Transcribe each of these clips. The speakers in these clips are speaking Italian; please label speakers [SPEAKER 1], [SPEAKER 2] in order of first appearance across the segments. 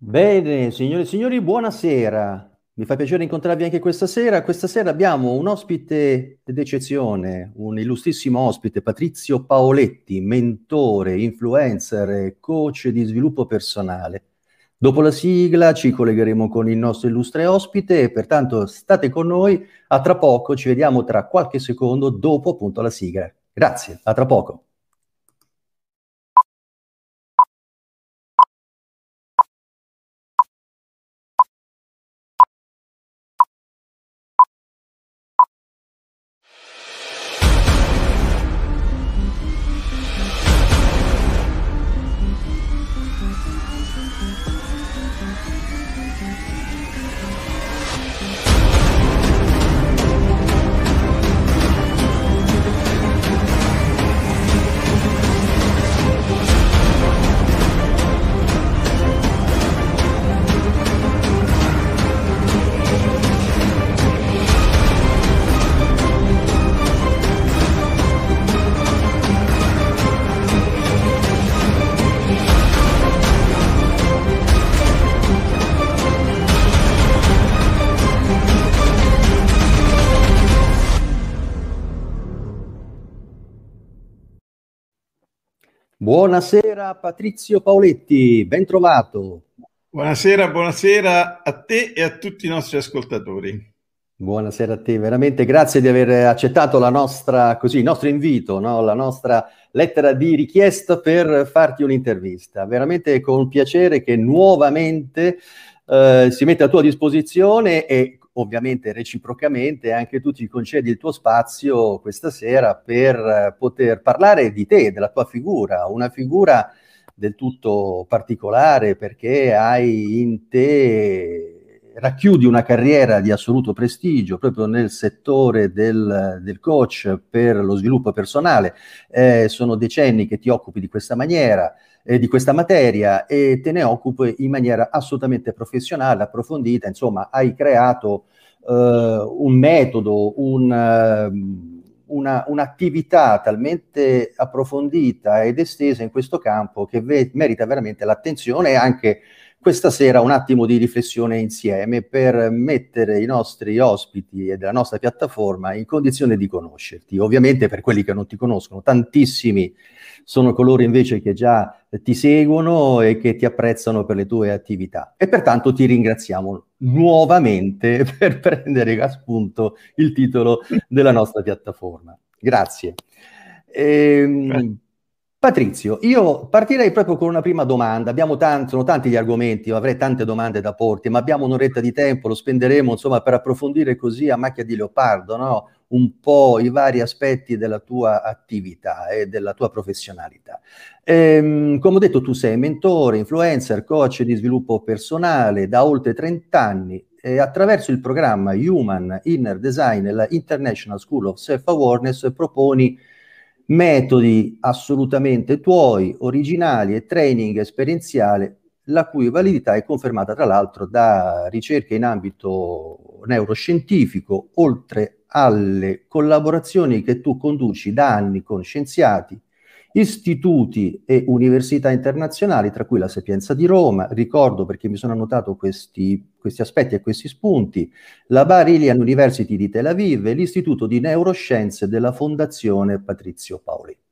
[SPEAKER 1] Bene, signore e signori, buonasera. Mi fa piacere incontrarvi anche questa sera. Questa sera abbiamo un ospite d'eccezione, un illustrissimo ospite, Patrizio Paoletti, mentore, influencer e coach di sviluppo personale. Dopo la sigla ci collegheremo con il nostro illustre ospite pertanto state con noi. A tra poco, ci vediamo tra qualche secondo dopo appunto la sigla. Grazie, a tra poco. Buonasera Patrizio Paoletti, ben trovato.
[SPEAKER 2] Buonasera, buonasera a te e a tutti i nostri ascoltatori.
[SPEAKER 1] Buonasera a te, veramente grazie di aver accettato la nostra, così, il nostro invito, no? la nostra lettera di richiesta per farti un'intervista. Veramente con piacere che nuovamente eh, si mette a tua disposizione e ovviamente reciprocamente anche tu ti concedi il tuo spazio questa sera per poter parlare di te, della tua figura, una figura del tutto particolare perché hai in te racchiudi una carriera di assoluto prestigio proprio nel settore del, del coach per lo sviluppo personale. Eh, sono decenni che ti occupi di questa maniera, eh, di questa materia e te ne occupi in maniera assolutamente professionale, approfondita. Insomma, hai creato eh, un metodo, un, uh, una, un'attività talmente approfondita ed estesa in questo campo che ve- merita veramente l'attenzione e anche questa sera un attimo di riflessione insieme per mettere i nostri ospiti e della nostra piattaforma in condizione di conoscerti. Ovviamente per quelli che non ti conoscono, tantissimi sono coloro invece che già ti seguono e che ti apprezzano per le tue attività. E pertanto ti ringraziamo nuovamente per prendere a spunto il titolo della nostra piattaforma. Grazie. Ehm, Patrizio, io partirei proprio con una prima domanda. Abbiamo tanti, sono tanti gli argomenti, avrei tante domande da porti, ma abbiamo un'oretta di tempo, lo spenderemo insomma per approfondire così a macchia di leopardo, no? un po' i vari aspetti della tua attività e della tua professionalità. Ehm, come ho detto, tu sei mentore, influencer, coach di sviluppo personale da oltre 30 anni e attraverso il programma Human Inner Design e la International School of Self-Awareness proponi metodi assolutamente tuoi, originali e training esperienziale, la cui validità è confermata tra l'altro da ricerche in ambito neuroscientifico, oltre alle collaborazioni che tu conduci da anni con scienziati, istituti e università internazionali, tra cui la Sapienza di Roma, ricordo perché mi sono annotato questi, questi aspetti e questi spunti, la Barilian University di Tel Aviv e l'Istituto di Neuroscienze della Fondazione Patrizio Paoletti.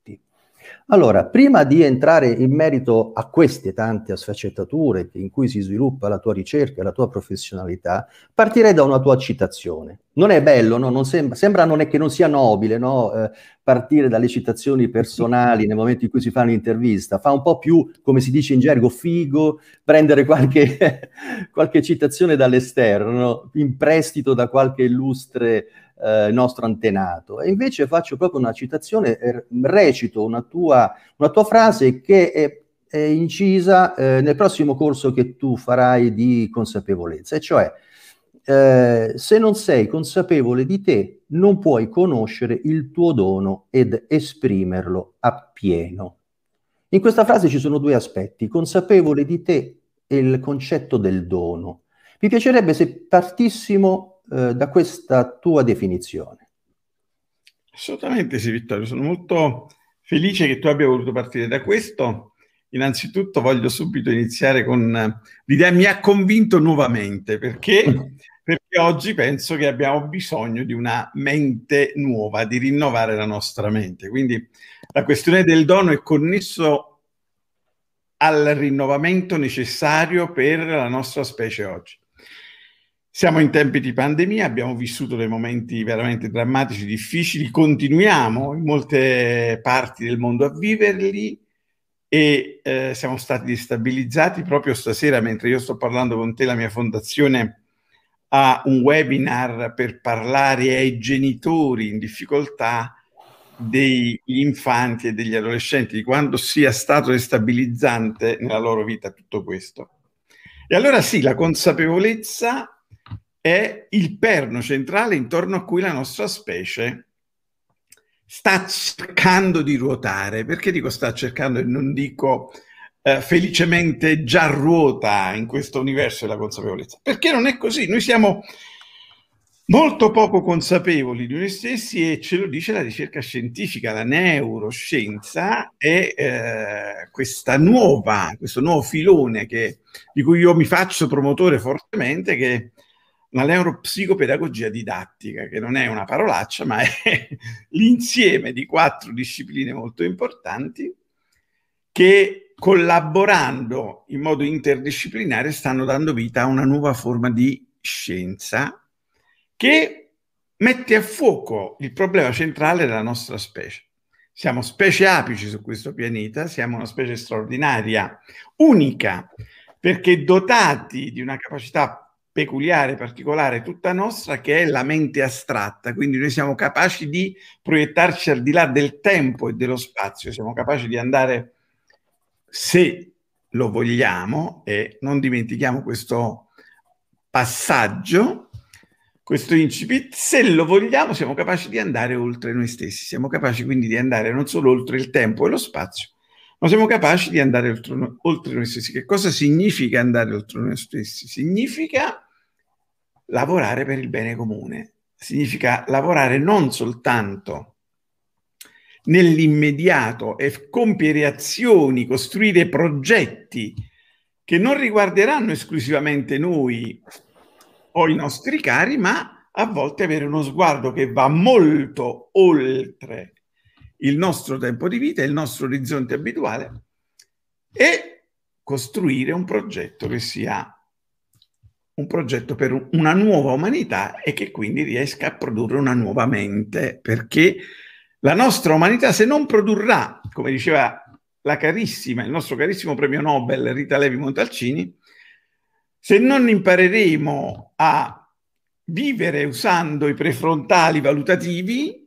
[SPEAKER 1] Allora, prima di entrare in merito a queste tante sfaccettature in cui si sviluppa la tua ricerca la tua professionalità, partirei da una tua citazione. Non è bello, no? non sembra, sembra non è che non sia nobile no? eh, partire dalle citazioni personali nel momento in cui si fa un'intervista, fa un po' più, come si dice in gergo, figo, prendere qualche, qualche citazione dall'esterno, no? in prestito da qualche illustre eh, nostro antenato. E invece faccio proprio una citazione, eh, recito una tua, una tua frase che è, è incisa eh, nel prossimo corso che tu farai di consapevolezza, e cioè eh, se non sei consapevole di te, non puoi conoscere il tuo dono ed esprimerlo appieno. In questa frase ci sono due aspetti, consapevole di te e il concetto del dono. Mi piacerebbe se partissimo eh, da questa tua definizione.
[SPEAKER 2] Assolutamente sì, Vittorio, sono molto felice che tu abbia voluto partire da questo innanzitutto voglio subito iniziare con l'idea mi ha convinto nuovamente perché, perché oggi penso che abbiamo bisogno di una mente nuova, di rinnovare la nostra mente. Quindi la questione del dono è connesso al rinnovamento necessario per la nostra specie oggi. Siamo in tempi di pandemia, abbiamo vissuto dei momenti veramente drammatici, difficili, continuiamo in molte parti del mondo a viverli e eh, siamo stati destabilizzati proprio stasera mentre io sto parlando con te, la mia fondazione ha un webinar per parlare ai genitori in difficoltà degli infanti e degli adolescenti, di quando sia stato destabilizzante nella loro vita tutto questo. E allora sì, la consapevolezza è il perno centrale intorno a cui la nostra specie sta cercando di ruotare. Perché dico sta cercando e non dico eh, felicemente già ruota in questo universo della consapevolezza? Perché non è così. Noi siamo molto poco consapevoli di noi stessi e ce lo dice la ricerca scientifica, la neuroscienza è eh, questa nuova, questo nuovo filone che, di cui io mi faccio promotore fortemente, che la neuropsicopedagogia didattica, che non è una parolaccia, ma è l'insieme di quattro discipline molto importanti che collaborando in modo interdisciplinare stanno dando vita a una nuova forma di scienza che mette a fuoco il problema centrale della nostra specie. Siamo specie apici su questo pianeta, siamo una specie straordinaria, unica, perché dotati di una capacità peculiare, particolare, tutta nostra, che è la mente astratta. Quindi noi siamo capaci di proiettarci al di là del tempo e dello spazio, siamo capaci di andare, se lo vogliamo, e non dimentichiamo questo passaggio, questo incipit, se lo vogliamo, siamo capaci di andare oltre noi stessi, siamo capaci quindi di andare non solo oltre il tempo e lo spazio, ma siamo capaci di andare oltre, noi stessi. Che cosa significa andare oltre noi stessi? Significa lavorare per il bene comune, significa lavorare non soltanto nell'immediato e compiere azioni, costruire progetti che non riguarderanno esclusivamente noi o i nostri cari, ma a volte avere uno sguardo che va molto oltre il nostro tempo di vita, il nostro orizzonte abituale e costruire un progetto che sia un progetto per una nuova umanità e che quindi riesca a produrre una nuova mente, perché la nostra umanità se non produrrà, come diceva la carissima, il nostro carissimo premio Nobel Rita Levi Montalcini, se non impareremo a vivere usando i prefrontali valutativi,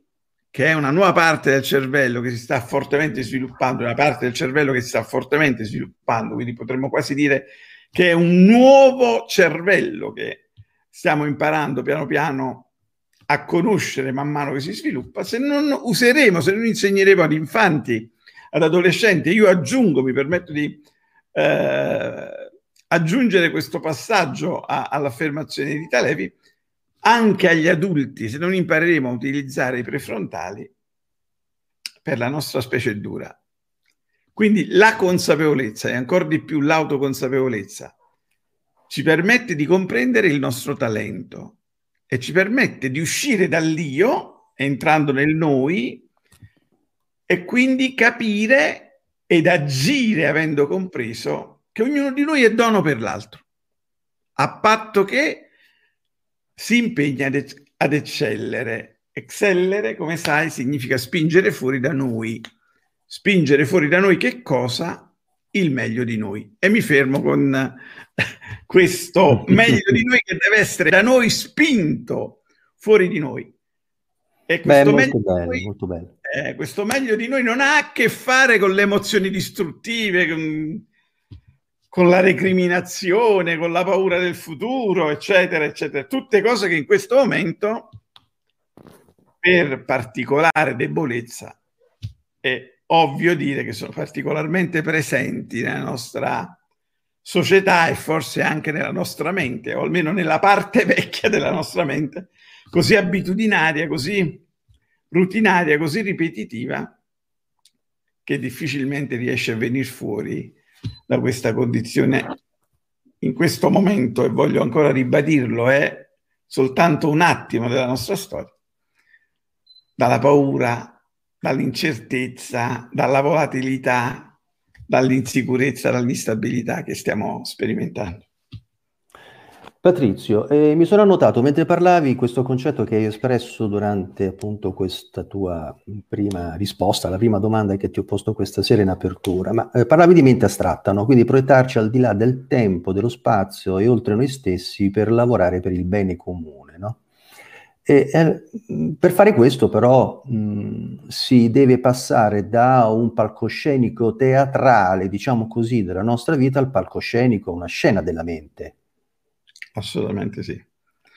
[SPEAKER 2] che è una nuova parte del cervello che si sta fortemente sviluppando, una parte del cervello che si sta fortemente sviluppando, quindi potremmo quasi dire che è un nuovo cervello che stiamo imparando piano piano a conoscere man mano che si sviluppa, se non useremo, se non insegneremo ad infanti, ad adolescenti, io aggiungo, mi permetto di eh, aggiungere questo passaggio a, all'affermazione di Talevi, anche agli adulti, se non impareremo a utilizzare i prefrontali, per la nostra specie dura. Quindi la consapevolezza e ancora di più l'autoconsapevolezza ci permette di comprendere il nostro talento e ci permette di uscire dall'io, entrando nel noi, e quindi capire ed agire avendo compreso che ognuno di noi è dono per l'altro, a patto che si impegna ad, ec- ad eccellere. Eccellere, come sai, significa spingere fuori da noi. Spingere fuori da noi che cosa? Il meglio di noi. E mi fermo con questo meglio di noi che deve essere da noi spinto fuori di noi.
[SPEAKER 1] E questo, Beh, meglio, bello, noi,
[SPEAKER 2] eh, questo meglio di noi non ha a che fare con le emozioni distruttive, con, con la recriminazione, con la paura del futuro, eccetera, eccetera. Tutte cose che in questo momento, per particolare debolezza, è ovvio dire che sono particolarmente presenti nella nostra società e forse anche nella nostra mente, o almeno nella parte vecchia della nostra mente, così abitudinaria, così rutinaria, così ripetitiva, che difficilmente riesce a venire fuori da questa condizione in questo momento, e voglio ancora ribadirlo, è soltanto un attimo della nostra storia, dalla paura, dall'incertezza, dalla volatilità, dall'insicurezza, dall'instabilità che stiamo sperimentando.
[SPEAKER 1] Patrizio, eh, mi sono annotato mentre parlavi questo concetto che hai espresso durante appunto questa tua prima risposta, la prima domanda che ti ho posto questa sera in apertura, ma eh, parlavi di mente astratta, no? quindi proiettarci al di là del tempo, dello spazio e oltre noi stessi per lavorare per il bene comune. No? E, eh, per fare questo però mh, si deve passare da un palcoscenico teatrale, diciamo così, della nostra vita al palcoscenico, una scena della mente
[SPEAKER 2] Assolutamente sì.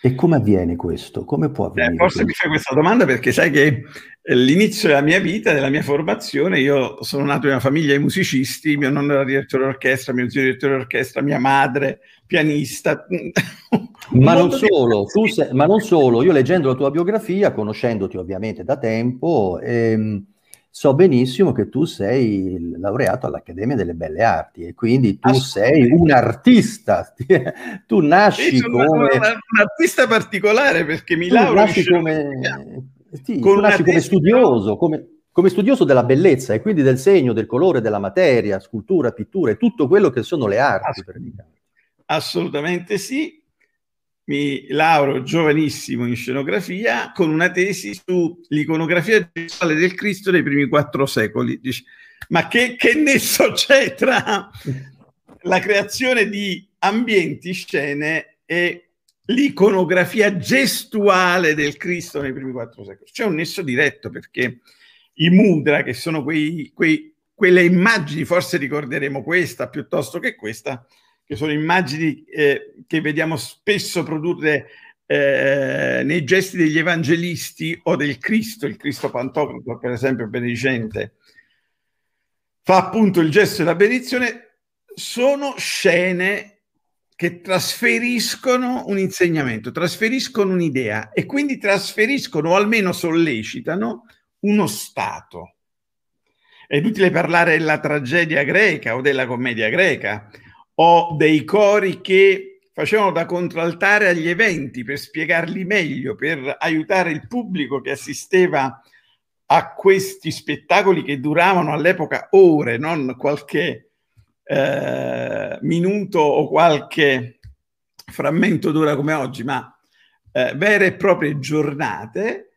[SPEAKER 1] E come avviene questo? Come può avvenire?
[SPEAKER 2] Eh, forse questo? mi fai questa domanda perché sai che l'inizio della mia vita, della mia formazione, io sono nato in una famiglia di musicisti, mio nonno era direttore d'orchestra, mio zio direttore d'orchestra, mia madre pianista.
[SPEAKER 1] ma, non solo, sei, ma non solo, io leggendo la tua biografia, conoscendoti ovviamente da tempo, ehm, so benissimo che tu sei laureato all'Accademia delle Belle Arti e quindi tu sei un artista, tu nasci come... Un,
[SPEAKER 2] un artista particolare perché mi laureo...
[SPEAKER 1] Nasci come, sì, tu nasci come studioso, come, come studioso della bellezza e quindi del segno, del colore, della materia, scultura, pittura e tutto quello che sono le arti.
[SPEAKER 2] Assolutamente sì, mi lauro giovanissimo in scenografia con una tesi sull'iconografia gestuale del Cristo nei primi quattro secoli. Dice, ma che, che nesso c'è tra la creazione di ambienti, scene e l'iconografia gestuale del Cristo nei primi quattro secoli? C'è un nesso diretto perché i mudra, che sono quei, quei, quelle immagini, forse ricorderemo questa piuttosto che questa, che sono immagini eh, che vediamo spesso produrre eh, nei gesti degli evangelisti o del Cristo, il Cristo Pantocrato, per esempio, benedicente, fa appunto il gesto della benedizione, sono scene che trasferiscono un insegnamento, trasferiscono un'idea e quindi trasferiscono o almeno sollecitano uno stato. È inutile parlare della tragedia greca o della commedia greca, o dei cori che facevano da contraltare agli eventi per spiegarli meglio, per aiutare il pubblico che assisteva a questi spettacoli che duravano all'epoca ore, non qualche eh, minuto o qualche frammento d'ora come oggi, ma eh, vere e proprie giornate.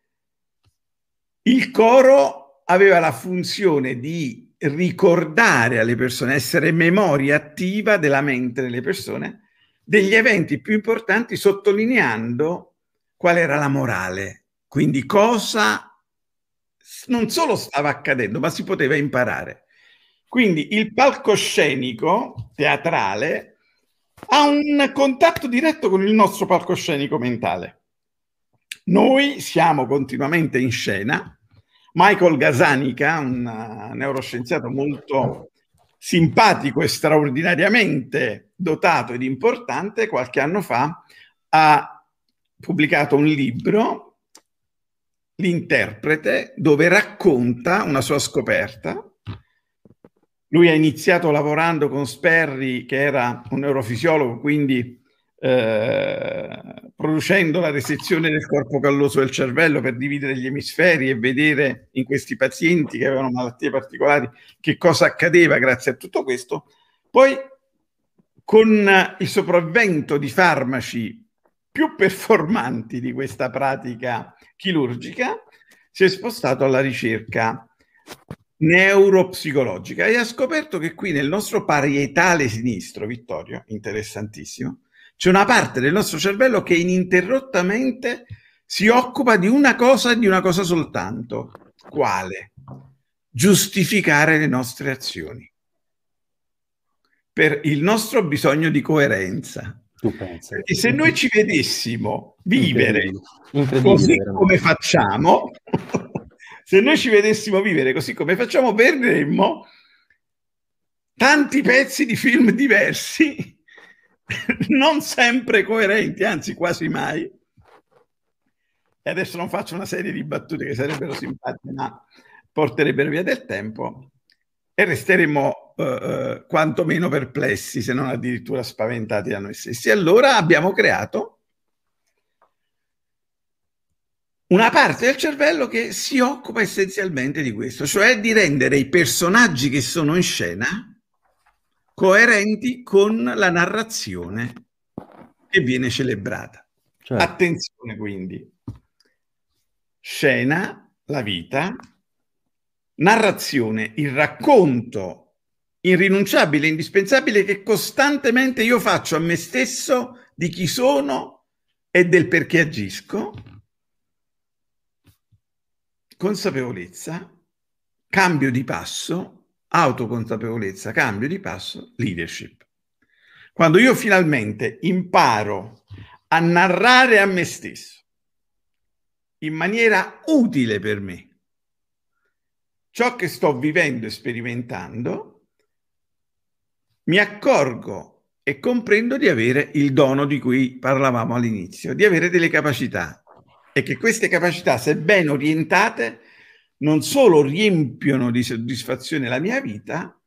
[SPEAKER 2] Il coro aveva la funzione di ricordare alle persone, essere memoria attiva della mente delle persone degli eventi più importanti sottolineando qual era la morale, quindi cosa non solo stava accadendo, ma si poteva imparare. Quindi il palcoscenico teatrale ha un contatto diretto con il nostro palcoscenico mentale. Noi siamo continuamente in scena, Michael Gazanica, un uh, neuroscienziato molto simpatico e straordinariamente dotato ed importante, qualche anno fa ha pubblicato un libro, L'interprete, dove racconta una sua scoperta. Lui ha iniziato lavorando con Sperry, che era un neurofisiologo, quindi eh, producendo la resezione del corpo calloso del cervello per dividere gli emisferi e vedere in questi pazienti che avevano malattie particolari che cosa accadeva grazie a tutto questo. Poi con il sopravvento di farmaci più performanti di questa pratica chirurgica, si è spostato alla ricerca neuropsicologica e ha scoperto che qui nel nostro parietale sinistro, Vittorio, interessantissimo, c'è una parte del nostro cervello che ininterrottamente si occupa di una cosa e di una cosa soltanto. Quale? Giustificare le nostre azioni. Per il nostro bisogno di coerenza. E se noi ci vedessimo vivere così come facciamo, se noi ci vedessimo vivere così come facciamo, vedremmo tanti pezzi di film diversi non sempre coerenti, anzi quasi mai. E adesso non faccio una serie di battute che sarebbero simpatiche, ma porterebbero via del tempo. e resteremo eh, eh, quantomeno perplessi, se non addirittura spaventati da noi stessi. Allora abbiamo creato una parte del cervello che si occupa essenzialmente di questo, cioè di rendere i personaggi che sono in scena coerenti con la narrazione che viene celebrata. Certo. Attenzione quindi, scena, la vita, narrazione, il racconto irrinunciabile, indispensabile che costantemente io faccio a me stesso di chi sono e del perché agisco, consapevolezza, cambio di passo, autoconsapevolezza, cambio di passo, leadership. Quando io finalmente imparo a narrare a me stesso in maniera utile per me ciò che sto vivendo e sperimentando, mi accorgo e comprendo di avere il dono di cui parlavamo all'inizio, di avere delle capacità e che queste capacità, se ben orientate, non solo riempiono di soddisfazione la mia vita,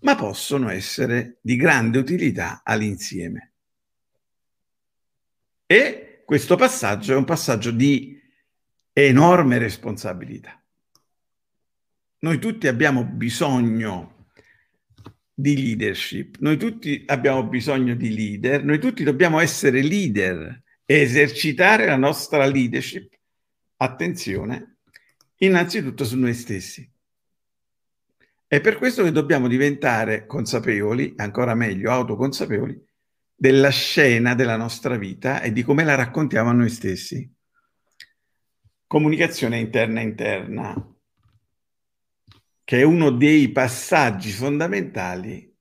[SPEAKER 2] ma possono essere di grande utilità all'insieme. E questo passaggio è un passaggio di enorme responsabilità. Noi tutti abbiamo bisogno di leadership, noi tutti abbiamo bisogno di leader, noi tutti dobbiamo essere leader e esercitare la nostra leadership, attenzione, innanzitutto su noi stessi. È per questo che dobbiamo diventare consapevoli, ancora meglio autoconsapevoli, della scena della nostra vita e di come la raccontiamo a noi stessi. Comunicazione interna interna, che è uno dei passaggi fondamentali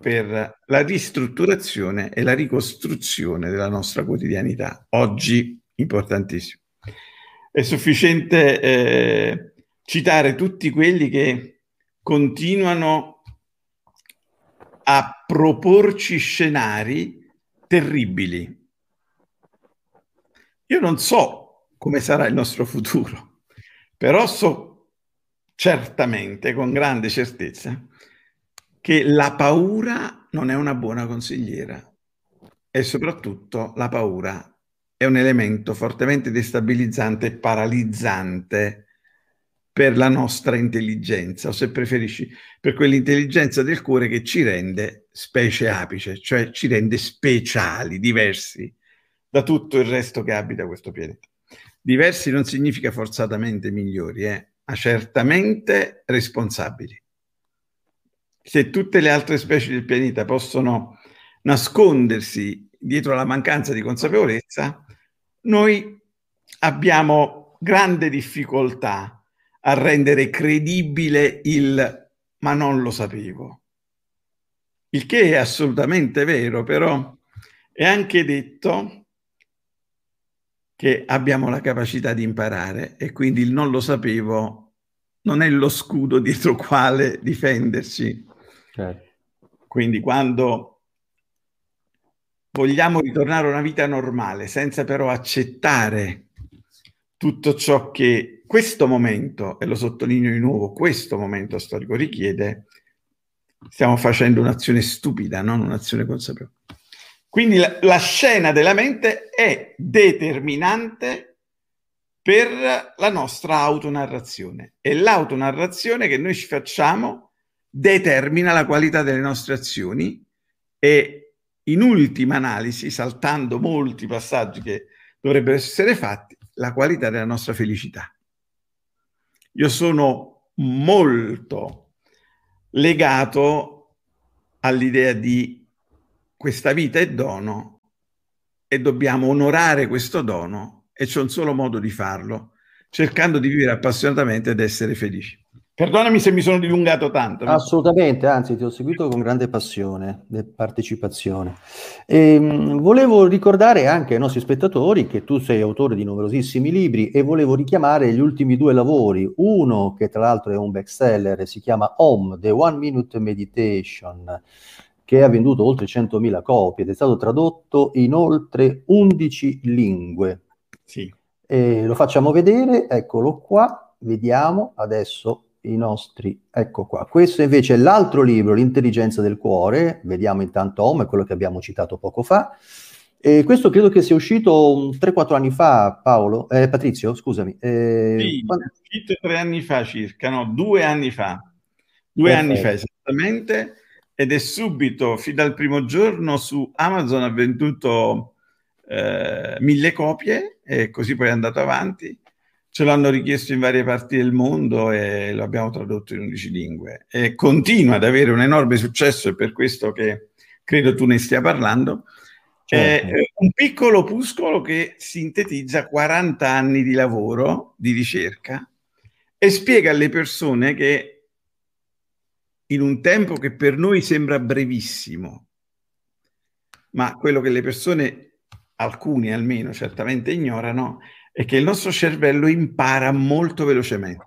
[SPEAKER 2] per la ristrutturazione e la ricostruzione della nostra quotidianità, oggi importantissimo. È sufficiente eh, citare tutti quelli che continuano a proporci scenari terribili. Io non so come sarà il nostro futuro, però so certamente, con grande certezza, che la paura non è una buona consigliera e soprattutto la paura è un elemento fortemente destabilizzante e paralizzante per la nostra intelligenza, o se preferisci, per quell'intelligenza del cuore che ci rende specie apice, cioè ci rende speciali, diversi da tutto il resto che abita questo pianeta. Diversi non significa forzatamente migliori, eh? ma certamente responsabili. Se tutte le altre specie del pianeta possono nascondersi dietro la mancanza di consapevolezza, noi abbiamo grande difficoltà a rendere credibile il ma non lo sapevo. Il che è assolutamente vero, però è anche detto che abbiamo la capacità di imparare e quindi il non lo sapevo non è lo scudo dietro quale difenderci. Certo. Quindi quando vogliamo ritornare a una vita normale senza però accettare tutto ciò che questo momento, e lo sottolineo di nuovo, questo momento storico richiede, stiamo facendo un'azione stupida, non un'azione consapevole. Quindi la, la scena della mente è determinante per la nostra autonarrazione e l'autonarrazione che noi ci facciamo determina la qualità delle nostre azioni e in ultima analisi, saltando molti passaggi che dovrebbero essere fatti, la qualità della nostra felicità. Io sono molto legato all'idea di questa vita è dono e dobbiamo onorare questo dono e c'è un solo modo di farlo, cercando di vivere appassionatamente ed essere felici. Perdonami se mi sono dilungato tanto.
[SPEAKER 1] Assolutamente, anzi ti ho seguito con grande passione e partecipazione. E, ehm, volevo ricordare anche ai nostri spettatori che tu sei autore di numerosissimi libri e volevo richiamare gli ultimi due lavori. Uno che tra l'altro è un bestseller, si chiama Home, The One Minute Meditation che ha venduto oltre 100.000 copie ed è stato tradotto in oltre 11 lingue. Sì. E lo facciamo vedere, eccolo qua, vediamo adesso i nostri... Ecco qua. Questo invece è l'altro libro, L'intelligenza del cuore. Vediamo intanto Om, è quello che abbiamo citato poco fa. E questo credo che sia uscito 3-4 anni fa, Paolo. Eh, Patrizio, scusami.
[SPEAKER 2] Eh, sì, quando... è uscito tre anni fa circa, no, due anni fa. Due Perfetto. anni fa esattamente. Ed è subito, fin dal primo giorno, su Amazon ha venduto eh, mille copie e così poi è andato avanti ce l'hanno richiesto in varie parti del mondo e lo abbiamo tradotto in 11 lingue e continua ad avere un enorme successo e per questo che credo tu ne stia parlando. Certo. È un piccolo opuscolo che sintetizza 40 anni di lavoro, di ricerca e spiega alle persone che in un tempo che per noi sembra brevissimo, ma quello che le persone, alcuni almeno, certamente ignorano, è che il nostro cervello impara molto velocemente,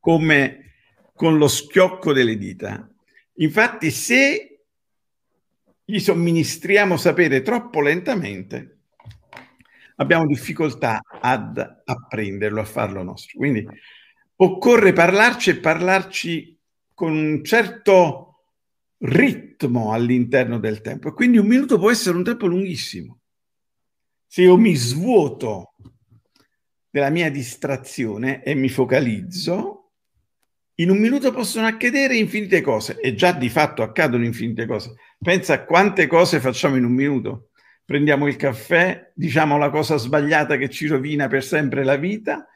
[SPEAKER 2] come con lo schiocco delle dita. Infatti, se gli somministriamo sapere troppo lentamente, abbiamo difficoltà ad apprenderlo, a farlo nostro. Quindi occorre parlarci e parlarci con un certo ritmo all'interno del tempo. E quindi un minuto può essere un tempo lunghissimo se io mi svuoto della mia distrazione e mi focalizzo, in un minuto possono accadere infinite cose e già di fatto accadono infinite cose. Pensa a quante cose facciamo in un minuto. Prendiamo il caffè, diciamo la cosa sbagliata che ci rovina per sempre la vita,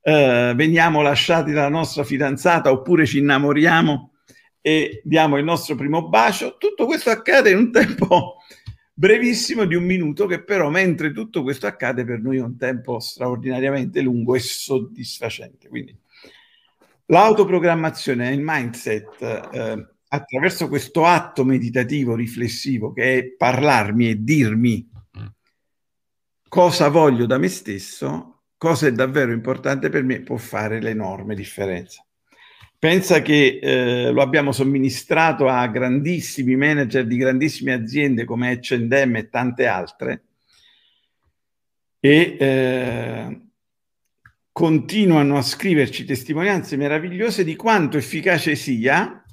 [SPEAKER 2] eh, veniamo lasciati dalla nostra fidanzata oppure ci innamoriamo e diamo il nostro primo bacio. Tutto questo accade in un tempo brevissimo di un minuto che però mentre tutto questo accade per noi è un tempo straordinariamente lungo e soddisfacente. Quindi l'autoprogrammazione, il mindset, eh, attraverso questo atto meditativo, riflessivo, che è parlarmi e dirmi cosa voglio da me stesso, cosa è davvero importante per me, può fare l'enorme differenza. Pensa che eh, lo abbiamo somministrato a grandissimi manager di grandissime aziende come H&M e tante altre e eh, continuano a scriverci testimonianze meravigliose di quanto efficace sia,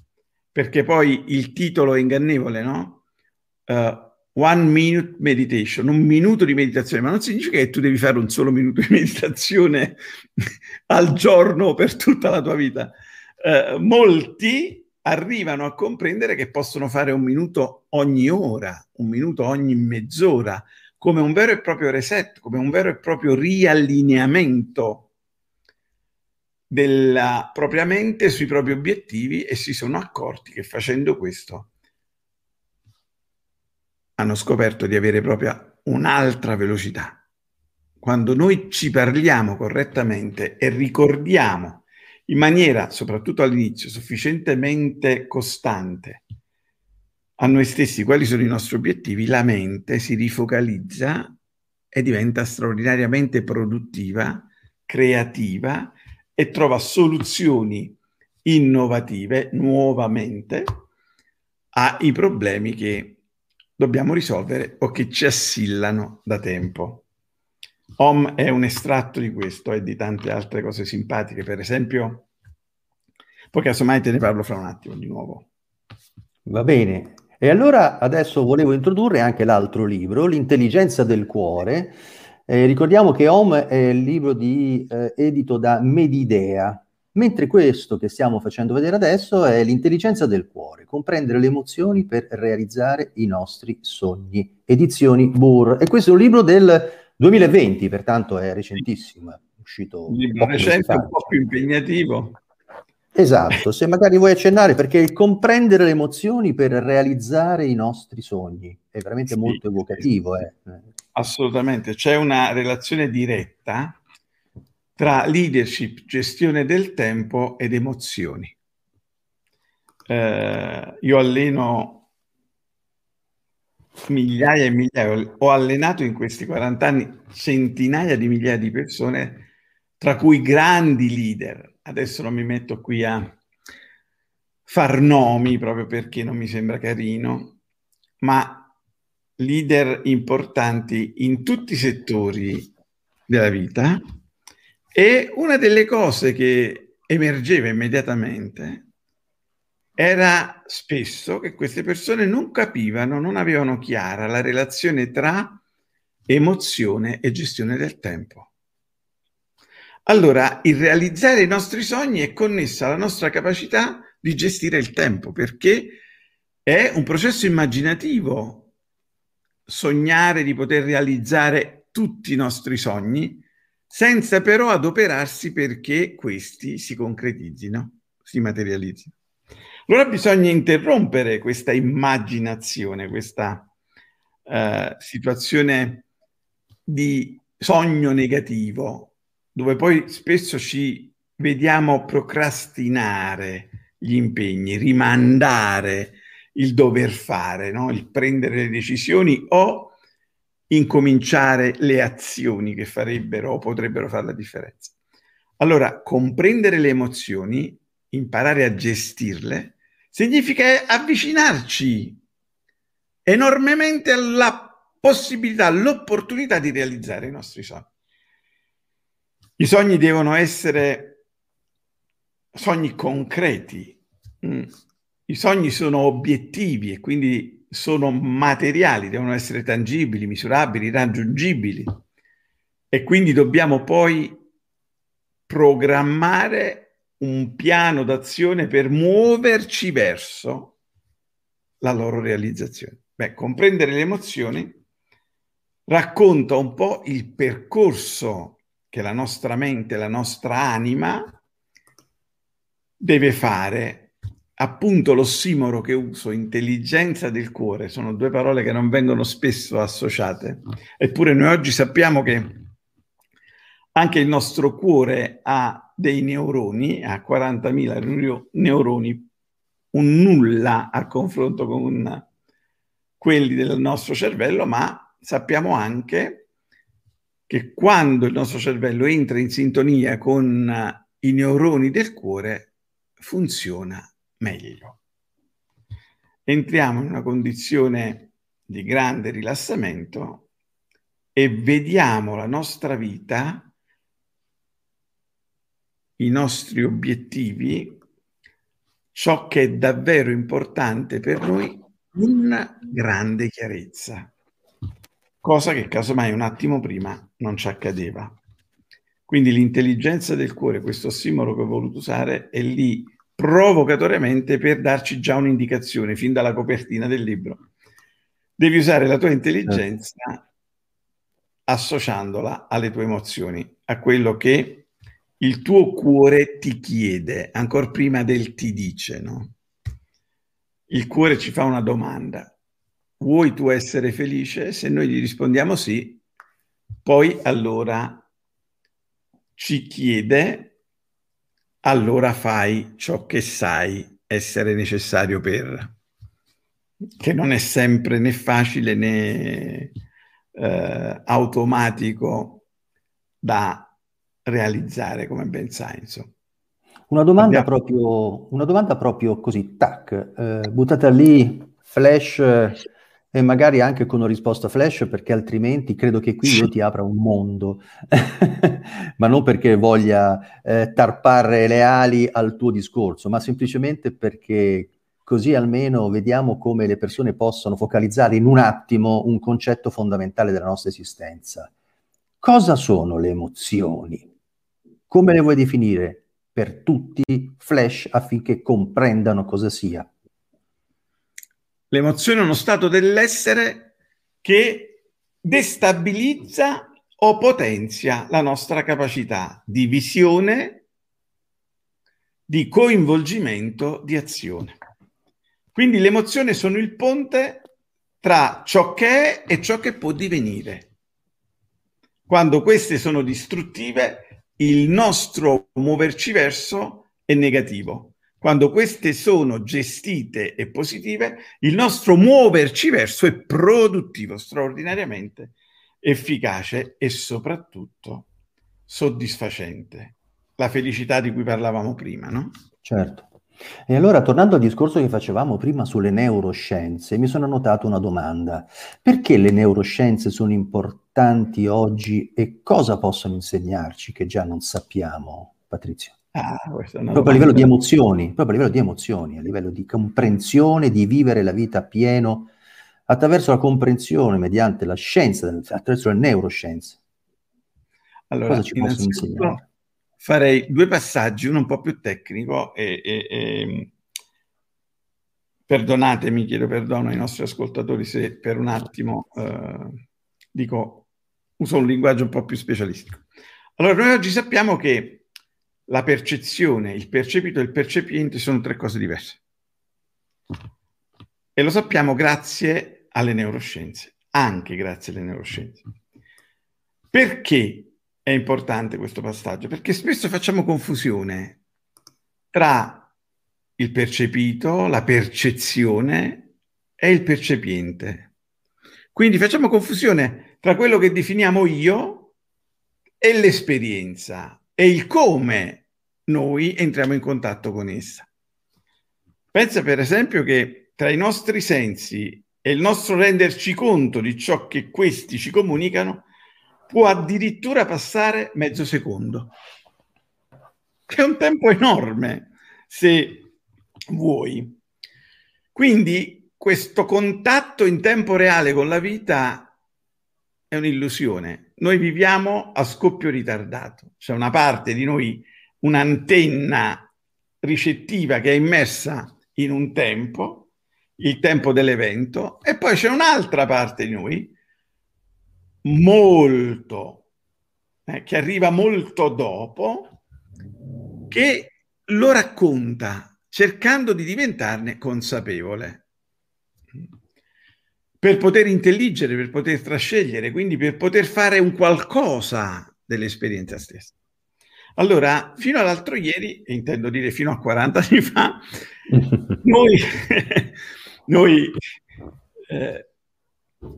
[SPEAKER 2] perché poi il titolo è ingannevole, no? Uh, one minute meditation, un minuto di meditazione, ma non significa che tu devi fare un solo minuto di meditazione al giorno per tutta la tua vita eh, molti arrivano a comprendere che possono fare un minuto ogni ora, un minuto ogni mezz'ora, come un vero e proprio reset, come un vero e proprio riallineamento della propria mente sui propri obiettivi e si sono accorti che facendo questo hanno scoperto di avere proprio un'altra velocità. Quando noi ci parliamo correttamente e ricordiamo in maniera, soprattutto all'inizio, sufficientemente costante a noi stessi quali sono i nostri obiettivi, la mente si rifocalizza e diventa straordinariamente produttiva, creativa e trova soluzioni innovative nuovamente ai problemi che dobbiamo risolvere o che ci assillano da tempo. Om è un estratto di questo e di tante altre cose simpatiche, per esempio, poi casomai te ne parlo fra un attimo di nuovo.
[SPEAKER 1] Va bene. E allora adesso volevo introdurre anche l'altro libro, L'intelligenza del cuore. Eh, ricordiamo che Om è il libro di, eh, edito da Medidea, mentre questo che stiamo facendo vedere adesso è l'intelligenza del cuore, comprendere le emozioni per realizzare i nostri sogni. Edizioni Burr. E questo è un libro del 2020, pertanto è recentissimo, è uscito
[SPEAKER 2] un libro recente, un po' più impegnativo.
[SPEAKER 1] Esatto, se magari vuoi accennare, perché il comprendere le emozioni per realizzare i nostri sogni è veramente sì, molto evocativo. Eh.
[SPEAKER 2] Assolutamente, c'è una relazione diretta tra leadership, gestione del tempo ed emozioni. Eh, io alleno migliaia e migliaia, ho allenato in questi 40 anni centinaia di migliaia di persone, tra cui grandi leader. Adesso non mi metto qui a far nomi proprio perché non mi sembra carino, ma leader importanti in tutti i settori della vita. E una delle cose che emergeva immediatamente era spesso che queste persone non capivano, non avevano chiara la relazione tra emozione e gestione del tempo. Allora, il realizzare i nostri sogni è connesso alla nostra capacità di gestire il tempo, perché è un processo immaginativo sognare di poter realizzare tutti i nostri sogni, senza però adoperarsi perché questi si concretizzino, si materializzino. Allora bisogna interrompere questa immaginazione, questa uh, situazione di sogno negativo, dove poi spesso ci vediamo procrastinare gli impegni, rimandare il dover fare, no? il prendere le decisioni o incominciare le azioni che farebbero o potrebbero fare la differenza. Allora, comprendere le emozioni, imparare a gestirle, significa avvicinarci enormemente alla possibilità, all'opportunità di realizzare i nostri sogni. I sogni devono essere sogni concreti. Mm. I sogni sono obiettivi e quindi sono materiali, devono essere tangibili, misurabili, raggiungibili. E quindi dobbiamo poi programmare un piano d'azione per muoverci verso la loro realizzazione. Beh, comprendere le emozioni racconta un po' il percorso che la nostra mente, la nostra anima deve fare. Appunto l'ossimoro che uso, intelligenza del cuore, sono due parole che non vengono spesso associate. Eppure noi oggi sappiamo che anche il nostro cuore ha dei neuroni, a 40.000 neuroni, un nulla a confronto con quelli del nostro cervello, ma sappiamo anche che quando il nostro cervello entra in sintonia con i neuroni del cuore, funziona meglio. Entriamo in una condizione di grande rilassamento e vediamo la nostra vita i nostri obiettivi, ciò che è davvero importante per noi in grande chiarezza, cosa che casomai un attimo prima non ci accadeva. Quindi l'intelligenza del cuore, questo ossimoro che ho voluto usare, è lì provocatoriamente per darci già un'indicazione fin dalla copertina del libro. Devi usare la tua intelligenza associandola alle tue emozioni, a quello che il tuo cuore ti chiede, ancora prima del ti dice, no? Il cuore ci fa una domanda. Vuoi tu essere felice? Se noi gli rispondiamo sì, poi allora ci chiede, allora fai ciò che sai essere necessario per, che non è sempre né facile né eh, automatico da realizzare, come ben sai. Insomma.
[SPEAKER 1] Una domanda, Abbiamo... proprio, una domanda proprio così, tac, eh, buttata lì, flash eh, e magari anche con una risposta flash, perché altrimenti credo che qui io ti apra un mondo, ma non perché voglia eh, tarpare le ali al tuo discorso, ma semplicemente perché così almeno vediamo come le persone possono focalizzare in un attimo un concetto fondamentale della nostra esistenza. Cosa sono le emozioni? Come le vuoi definire per tutti flash affinché comprendano cosa sia?
[SPEAKER 2] L'emozione è uno stato dell'essere che destabilizza o potenzia la nostra capacità di visione, di coinvolgimento, di azione. Quindi le emozioni sono il ponte tra ciò che è e ciò che può divenire. Quando queste sono distruttive, il nostro muoverci verso è negativo. Quando queste sono gestite e positive, il nostro muoverci verso è produttivo, straordinariamente efficace e soprattutto soddisfacente. La felicità di cui parlavamo prima, no?
[SPEAKER 1] Certo. E allora, tornando al discorso che facevamo prima sulle neuroscienze, mi sono notato una domanda. Perché le neuroscienze sono importanti oggi e cosa possono insegnarci che già non sappiamo, Patrizio? Ah, proprio a livello di emozioni, proprio a livello di emozioni, a livello di comprensione, di vivere la vita pieno attraverso la comprensione mediante la scienza, attraverso le neuroscienze.
[SPEAKER 2] Allora, Cosa ci possono insegnare? Farei due passaggi, uno un po' più tecnico e, e, e perdonatemi, chiedo perdono ai nostri ascoltatori se per un attimo eh, dico, uso un linguaggio un po' più specialistico. Allora, noi oggi sappiamo che la percezione, il percepito e il percepiente sono tre cose diverse. E lo sappiamo grazie alle neuroscienze, anche grazie alle neuroscienze. Perché è importante questo passaggio? Perché spesso facciamo confusione tra il percepito, la percezione e il percepiente. Quindi facciamo confusione tra quello che definiamo io e l'esperienza e il come noi entriamo in contatto con essa. Pensa per esempio che tra i nostri sensi e il nostro renderci conto di ciò che questi ci comunicano può addirittura passare mezzo secondo, è un tempo enorme se vuoi. Quindi questo contatto in tempo reale con la vita è un'illusione. Noi viviamo a scoppio ritardato. C'è una parte di noi, un'antenna ricettiva che è immersa in un tempo, il tempo dell'evento, e poi c'è un'altra parte di noi, molto, eh, che arriva molto dopo, che lo racconta cercando di diventarne consapevole per poter intelligere, per poter trascegliere, quindi per poter fare un qualcosa dell'esperienza stessa. Allora, fino all'altro ieri, e intendo dire fino a 40 anni fa, noi, noi eh,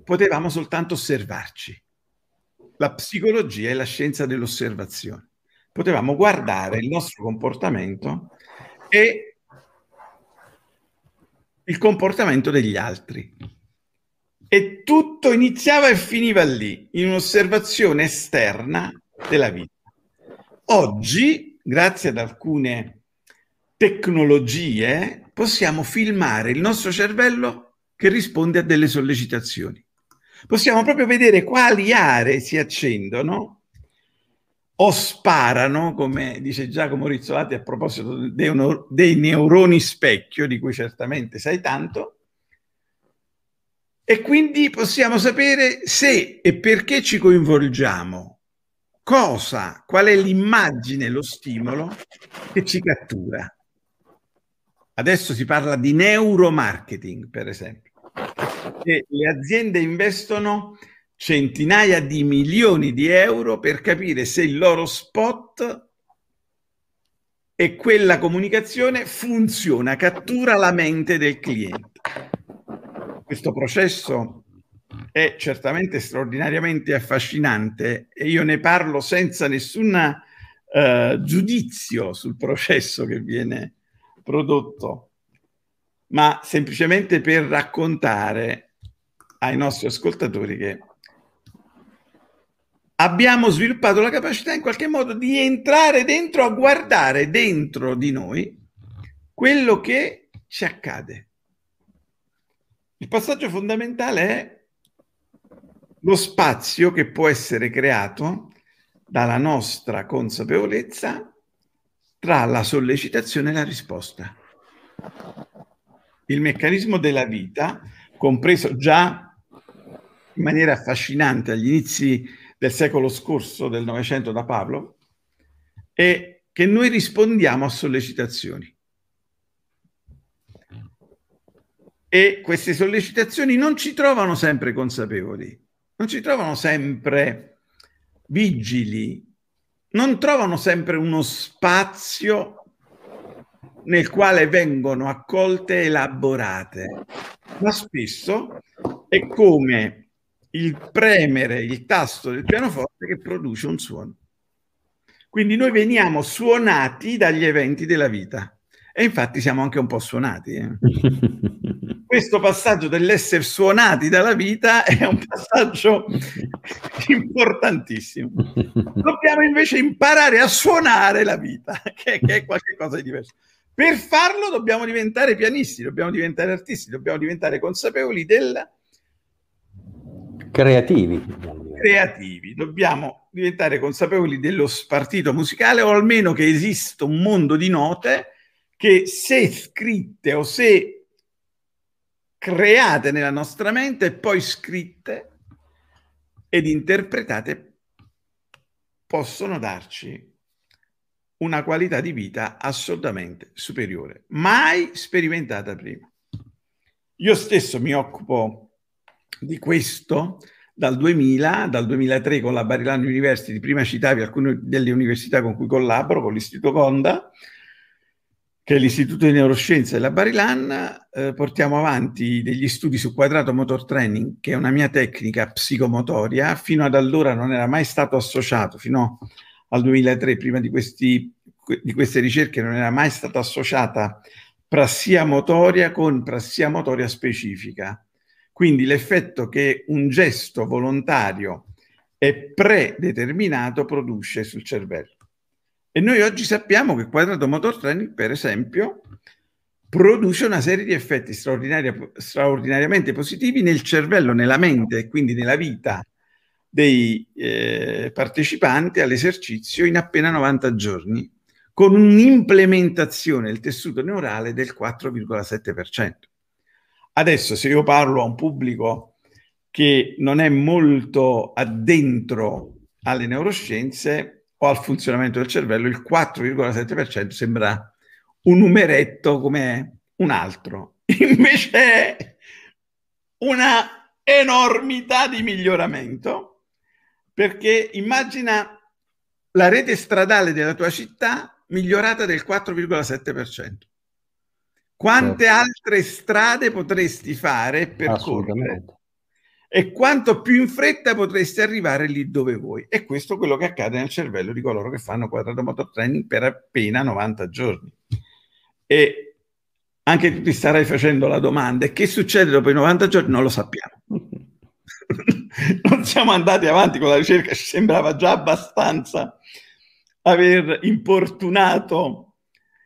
[SPEAKER 2] potevamo soltanto osservarci. La psicologia è la scienza dell'osservazione. Potevamo guardare il nostro comportamento e il comportamento degli altri. E tutto iniziava e finiva lì, in un'osservazione esterna della vita. Oggi, grazie ad alcune tecnologie, possiamo filmare il nostro cervello che risponde a delle sollecitazioni. Possiamo proprio vedere quali aree si accendono o sparano, come dice Giacomo Rizzolati a proposito dei, dei neuroni specchio, di cui certamente sai tanto, e quindi possiamo sapere se e perché ci coinvolgiamo cosa, qual è l'immagine, lo stimolo che ci cattura. Adesso si parla di neuromarketing, per esempio. E le aziende investono centinaia di milioni di euro per capire se il loro spot e quella comunicazione funziona, cattura la mente del cliente. Questo processo è certamente straordinariamente affascinante e io ne parlo senza nessun uh, giudizio sul processo che viene prodotto, ma semplicemente per raccontare ai nostri ascoltatori che abbiamo sviluppato la capacità in qualche modo di entrare dentro a guardare dentro di noi quello che ci accade. Il passaggio fondamentale è lo spazio che può essere creato dalla nostra consapevolezza tra la sollecitazione e la risposta. Il meccanismo della vita, compreso già in maniera affascinante agli inizi del secolo scorso, del Novecento da Pablo, è che noi rispondiamo a sollecitazioni. E queste sollecitazioni non ci trovano sempre consapevoli non ci trovano sempre vigili, non trovano sempre uno spazio nel quale vengono accolte e elaborate, ma spesso è come il premere il tasto del pianoforte che produce un suono. Quindi noi veniamo suonati dagli eventi della vita E infatti siamo anche un po' suonati. Eh. Questo passaggio dell'essere suonati dalla vita è un passaggio importantissimo. Dobbiamo invece imparare a suonare la vita, che, che è qualcosa di diverso. Per farlo dobbiamo diventare pianisti, dobbiamo diventare artisti, dobbiamo diventare consapevoli del...
[SPEAKER 1] Creativi.
[SPEAKER 2] Creativi, dobbiamo diventare consapevoli dello spartito musicale o almeno che esista un mondo di note che se scritte o se create nella nostra mente e poi scritte ed interpretate possono darci una qualità di vita assolutamente superiore, mai sperimentata prima. Io stesso mi occupo di questo dal 2000, dal 2003 con la Barilan University, prima citavi alcune delle università con cui collaboro, con l'Istituto Conda, che è l'Istituto di Neuroscienze della Barilan, eh, portiamo avanti degli studi su quadrato motor training, che è una mia tecnica psicomotoria, fino ad allora non era mai stato associato, fino al 2003, prima di, questi, di queste ricerche, non era mai stata associata prassia motoria con prassia motoria specifica. Quindi l'effetto che un gesto volontario è predeterminato produce sul cervello. E noi oggi sappiamo che quadrato motor training, per esempio, produce una serie di effetti straordinari, straordinariamente positivi nel cervello, nella mente e quindi nella vita dei eh, partecipanti all'esercizio in appena 90 giorni, con un'implementazione del tessuto neurale del 4,7%. Adesso se io parlo a un pubblico che non è molto addentro alle neuroscienze o al funzionamento del cervello, il 4,7% sembra un numeretto come un altro. Invece è una enormità di miglioramento perché immagina la rete stradale della tua città migliorata del 4,7%. Quante certo. altre strade potresti fare per correre? E quanto più in fretta potresti arrivare lì dove vuoi. E questo è quello che accade nel cervello di coloro che fanno quadrato motor training per appena 90 giorni. E anche tu ti starai facendo la domanda: che succede dopo i 90 giorni? Non lo sappiamo. non siamo andati avanti con la ricerca, ci sembrava già abbastanza aver importunato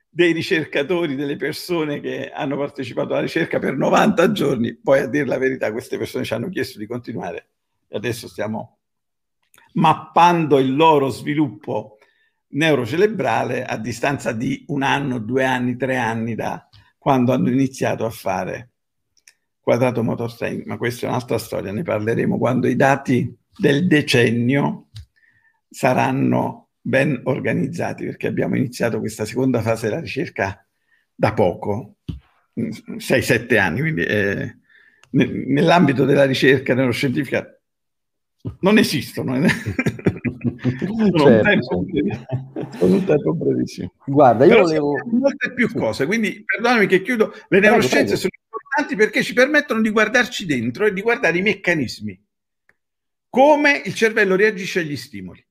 [SPEAKER 2] dei ricercatori, delle persone che hanno partecipato alla ricerca per 90 giorni, poi a dire la verità queste persone ci hanno chiesto di continuare. E adesso stiamo mappando il loro sviluppo neurocerebrale a distanza di un anno, due anni, tre anni da quando hanno iniziato a fare quadrato motor training, ma questa è un'altra storia, ne parleremo quando i dati del decennio saranno ben organizzati, perché abbiamo iniziato questa seconda fase della ricerca da poco, 6-7 anni, quindi eh, nell'ambito della ricerca neuroscientifica non esistono. Eh. sono, certo, un tempo, un tempo brevissimo. Guarda, io Però volevo... Molte più cose, quindi perdonami che chiudo, le neuroscienze sono importanti perché ci permettono di guardarci dentro e di guardare i meccanismi, come il cervello reagisce agli stimoli.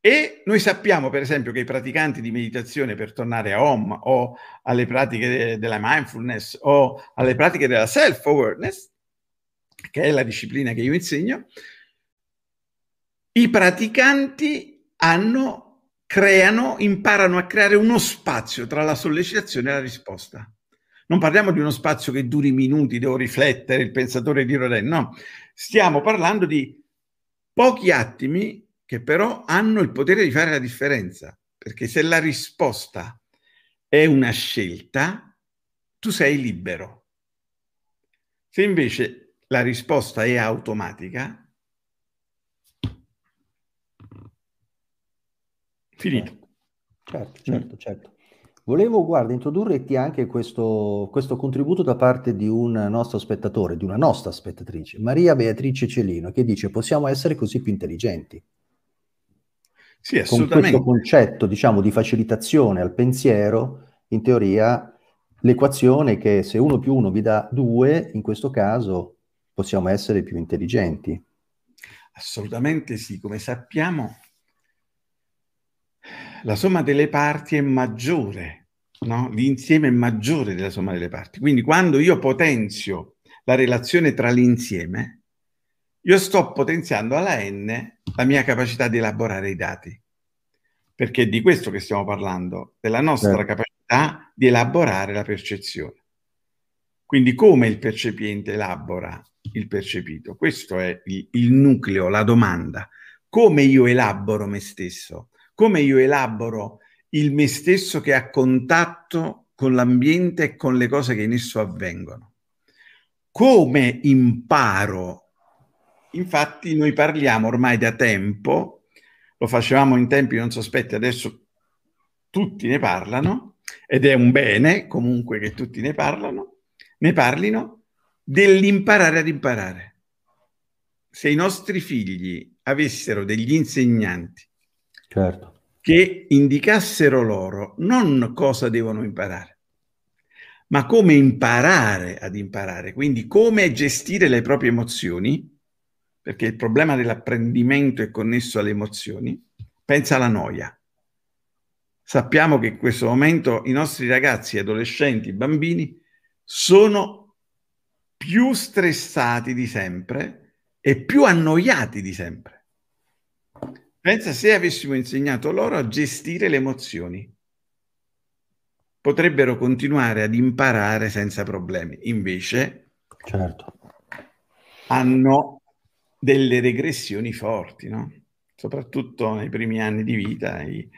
[SPEAKER 2] E noi sappiamo, per esempio, che i praticanti di meditazione per tornare a Om o alle pratiche de- della mindfulness o alle pratiche della self-awareness, che è la disciplina che io insegno, i praticanti hanno, creano, imparano a creare uno spazio tra la sollecitazione e la risposta. Non parliamo di uno spazio che duri minuti, devo riflettere, il pensatore di Rodin, no. Stiamo parlando di pochi attimi che però hanno il potere di fare la differenza, perché se la risposta è una scelta, tu sei libero. Se invece la risposta è automatica, finito.
[SPEAKER 1] Certo, certo, certo. Volevo, guarda, introdurreti anche questo, questo, contributo da parte di un nostro spettatore, di una nostra spettatrice, Maria Beatrice Celino, che dice possiamo essere così più intelligenti. Sì, Con questo concetto, diciamo, di facilitazione al pensiero, in teoria l'equazione è che se uno più uno vi dà due, in questo caso possiamo essere più intelligenti.
[SPEAKER 2] Assolutamente sì, come sappiamo la somma delle parti è maggiore no? l'insieme è maggiore della somma delle parti. Quindi quando io potenzio la relazione tra l'insieme, io sto potenziando alla n la mia capacità di elaborare i dati. Perché è di questo che stiamo parlando, della nostra certo. capacità di elaborare la percezione. Quindi come il percepiente elabora il percepito? Questo è il, il nucleo, la domanda. Come io elaboro me stesso? Come io elaboro il me stesso che ha contatto con l'ambiente e con le cose che in esso avvengono. Come imparo? Infatti noi parliamo ormai da tempo, lo facevamo in tempi non sospetti, adesso tutti ne parlano ed è un bene comunque che tutti ne parlano, ne parlino dell'imparare ad imparare. Se i nostri figli avessero degli insegnanti certo che indicassero loro non cosa devono imparare, ma come imparare ad imparare, quindi come gestire le proprie emozioni, perché il problema dell'apprendimento è connesso alle emozioni, pensa alla noia. Sappiamo che in questo momento i nostri ragazzi, adolescenti, bambini sono più stressati di sempre e più annoiati di sempre. Pensa se avessimo insegnato loro a gestire le emozioni. Potrebbero continuare ad imparare senza problemi. Invece certo. hanno delle regressioni forti, no? soprattutto nei primi anni di vita. I,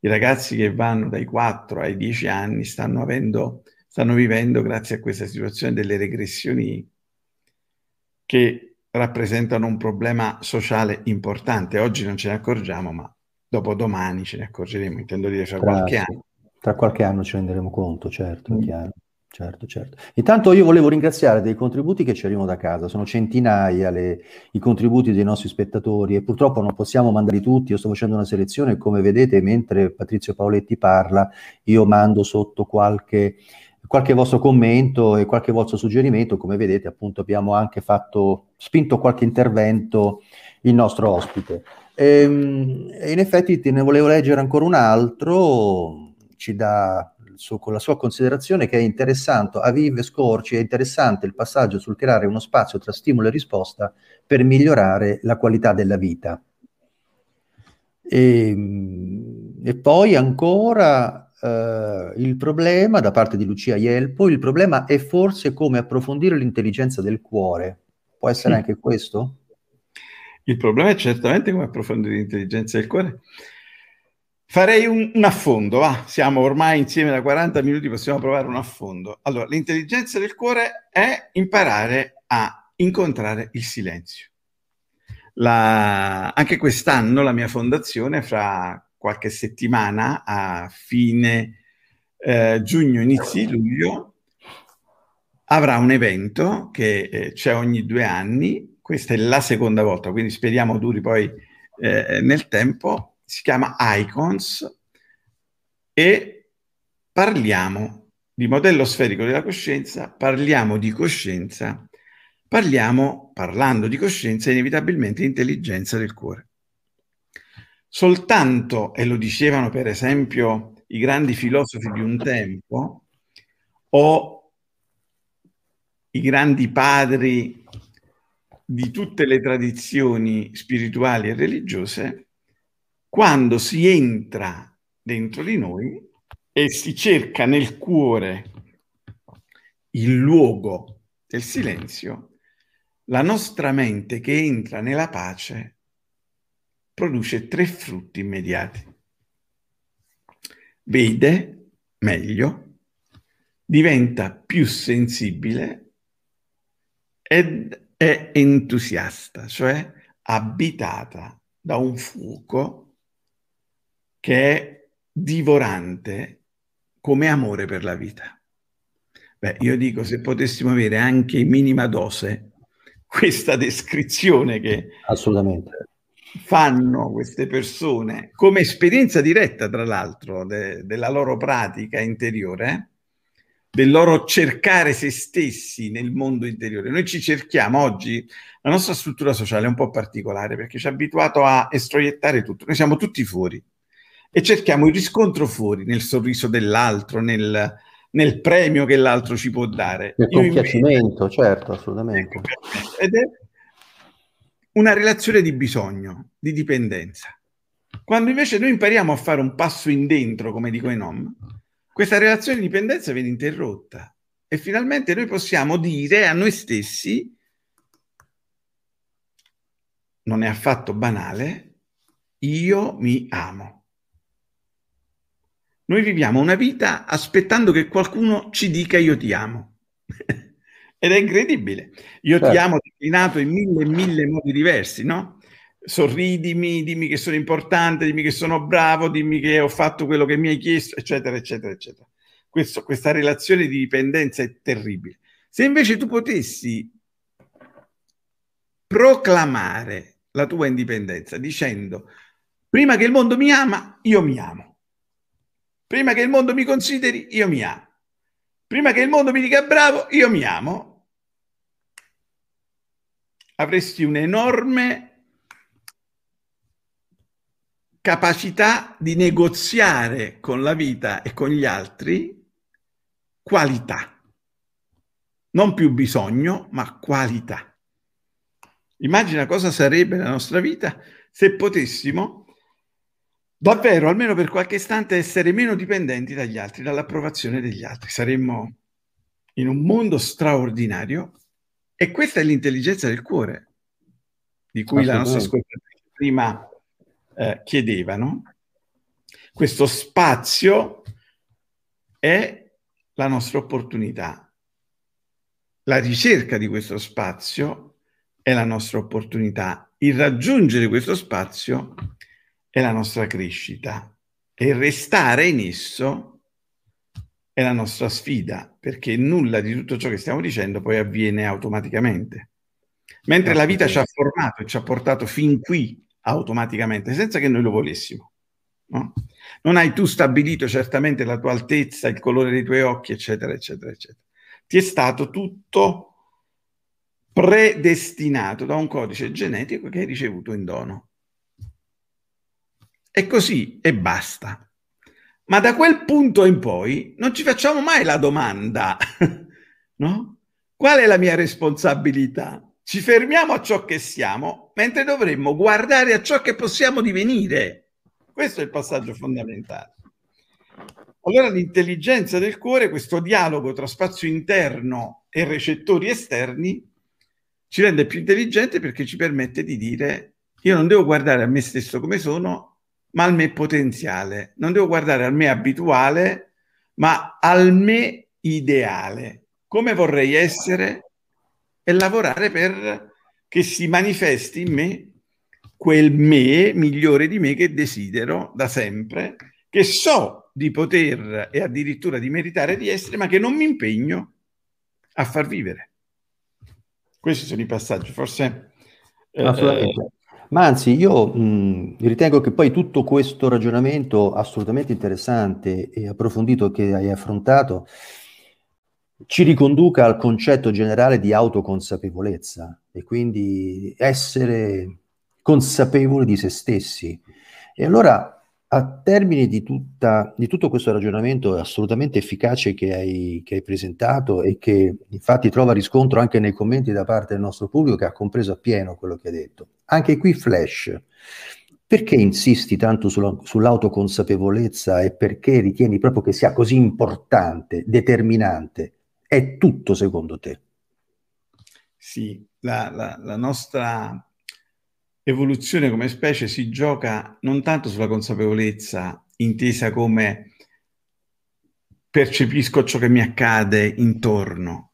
[SPEAKER 2] i ragazzi che vanno dai 4 ai 10 anni stanno, avendo, stanno vivendo, grazie a questa situazione, delle regressioni che rappresentano un problema sociale importante. Oggi non ce ne accorgiamo, ma dopo domani ce ne accorgeremo, intendo dire fra tra, qualche anno.
[SPEAKER 1] Tra qualche anno ci renderemo conto, certo, mm. chiaro. Certo, certo. Intanto io volevo ringraziare dei contributi che ci arrivano da casa, sono centinaia le, i contributi dei nostri spettatori e purtroppo non possiamo mandarli tutti, io sto facendo una selezione e come vedete mentre Patrizio Paoletti parla io mando sotto qualche qualche vostro commento e qualche vostro suggerimento. Come vedete, appunto, abbiamo anche fatto, spinto qualche intervento il nostro ospite. Ehm, e in effetti te ne volevo leggere ancora un altro, ci dà su, con la sua considerazione che è interessante, a vive scorci, è interessante il passaggio sul creare uno spazio tra stimolo e risposta per migliorare la qualità della vita. E, ehm, e poi ancora Uh, il problema da parte di Lucia Ielpo, il problema è forse come approfondire l'intelligenza del cuore. Può essere anche questo?
[SPEAKER 2] Il problema è certamente come approfondire l'intelligenza del cuore. Farei un, un, affondo, va. Siamo ormai insieme da 40 minuti, possiamo provare un affondo. Allora, l'intelligenza del cuore è imparare a incontrare il silenzio. La, anche quest'anno la mia fondazione, fra qualche settimana a fine eh, giugno, inizi luglio, avrà un evento che eh, c'è ogni due anni, questa è la seconda volta, quindi speriamo duri poi eh, nel tempo, si chiama Icons e parliamo di modello sferico della coscienza, parliamo di coscienza, parliamo, parlando di coscienza, inevitabilmente intelligenza del cuore. Soltanto, e lo dicevano per esempio i grandi filosofi di un tempo, o i grandi padri di tutte le tradizioni spirituali e religiose, quando si entra dentro di noi e si cerca nel cuore il luogo del silenzio, la nostra mente che entra nella pace produce tre frutti immediati. Vede meglio, diventa più sensibile ed è entusiasta, cioè abitata da un fuoco che è divorante come amore per la vita. Beh, io dico, se potessimo avere anche in minima dose questa descrizione che
[SPEAKER 1] assolutamente
[SPEAKER 2] fanno queste persone come esperienza diretta, tra l'altro, de- della loro pratica interiore, del loro cercare se stessi nel mondo interiore. Noi ci cerchiamo oggi, la nostra struttura sociale è un po' particolare perché ci ha abituato a estroiettare tutto, noi siamo tutti fuori e cerchiamo il riscontro fuori, nel sorriso dell'altro, nel, nel premio che l'altro ci può dare.
[SPEAKER 1] Nel compiacimento, certo, assolutamente.
[SPEAKER 2] Ed è una relazione di bisogno, di dipendenza. Quando invece noi impariamo a fare un passo in dentro, come dico i nom, questa relazione di dipendenza viene interrotta e finalmente noi possiamo dire a noi stessi, non è affatto banale, io mi amo. Noi viviamo una vita aspettando che qualcuno ci dica io ti amo. Ed è incredibile. Io certo. ti amo declinato in mille e mille modi diversi, no? Sorridimi, dimmi che sono importante, dimmi che sono bravo, dimmi che ho fatto quello che mi hai chiesto, eccetera, eccetera, eccetera. Questo, questa relazione di dipendenza è terribile. Se invece tu potessi proclamare la tua indipendenza dicendo prima che il mondo mi ama, io mi amo. Prima che il mondo mi consideri, io mi amo. Prima che il mondo mi dica bravo, io mi amo. Avresti un'enorme capacità di negoziare con la vita e con gli altri qualità. Non più bisogno, ma qualità. Immagina cosa sarebbe la nostra vita se potessimo davvero, almeno per qualche istante, essere meno dipendenti dagli altri, dall'approvazione degli altri. Saremmo in un mondo straordinario e questa è l'intelligenza del cuore, di cui la nostra ascoltatrice prima eh, chiedeva. No? Questo spazio è la nostra opportunità. La ricerca di questo spazio è la nostra opportunità. Il raggiungere questo spazio è la nostra crescita e restare in esso è la nostra sfida, perché nulla di tutto ciò che stiamo dicendo poi avviene automaticamente. Mentre la vita ci ha formato e ci ha portato fin qui automaticamente, senza che noi lo volessimo. No? Non hai tu stabilito certamente la tua altezza, il colore dei tuoi occhi, eccetera, eccetera, eccetera. Ti è stato tutto predestinato da un codice genetico che hai ricevuto in dono. E così e basta. Ma da quel punto in poi non ci facciamo mai la domanda, no? Qual è la mia responsabilità? Ci fermiamo a ciò che siamo, mentre dovremmo guardare a ciò che possiamo divenire. Questo è il passaggio fondamentale. Allora l'intelligenza del cuore, questo dialogo tra spazio interno e recettori esterni, ci rende più intelligenti perché ci permette di dire io non devo guardare a me stesso come sono, ma al me potenziale. Non devo guardare al me abituale, ma al me ideale. Come vorrei essere e lavorare per che si manifesti in me quel me migliore di me che desidero da sempre, che so di poter e addirittura di meritare di essere, ma che non mi impegno a far vivere. Questi sono i passaggi, forse...
[SPEAKER 1] Eh, ma anzi, io mh, ritengo che poi tutto questo ragionamento assolutamente interessante e approfondito che hai affrontato ci riconduca al concetto generale di autoconsapevolezza e quindi essere consapevoli di se stessi. E allora a termine di, tutta, di, tutto questo ragionamento assolutamente efficace che hai, che hai, presentato e che infatti trova riscontro anche nei commenti da parte del nostro pubblico che ha compreso appieno quello che hai detto, anche qui Flash, perché insisti tanto sulla, sull'autoconsapevolezza e perché ritieni proprio che sia così importante, determinante? È tutto secondo te?
[SPEAKER 2] Sì, la, la, la nostra evoluzione come specie si gioca non tanto sulla consapevolezza intesa come percepisco ciò che mi accade intorno,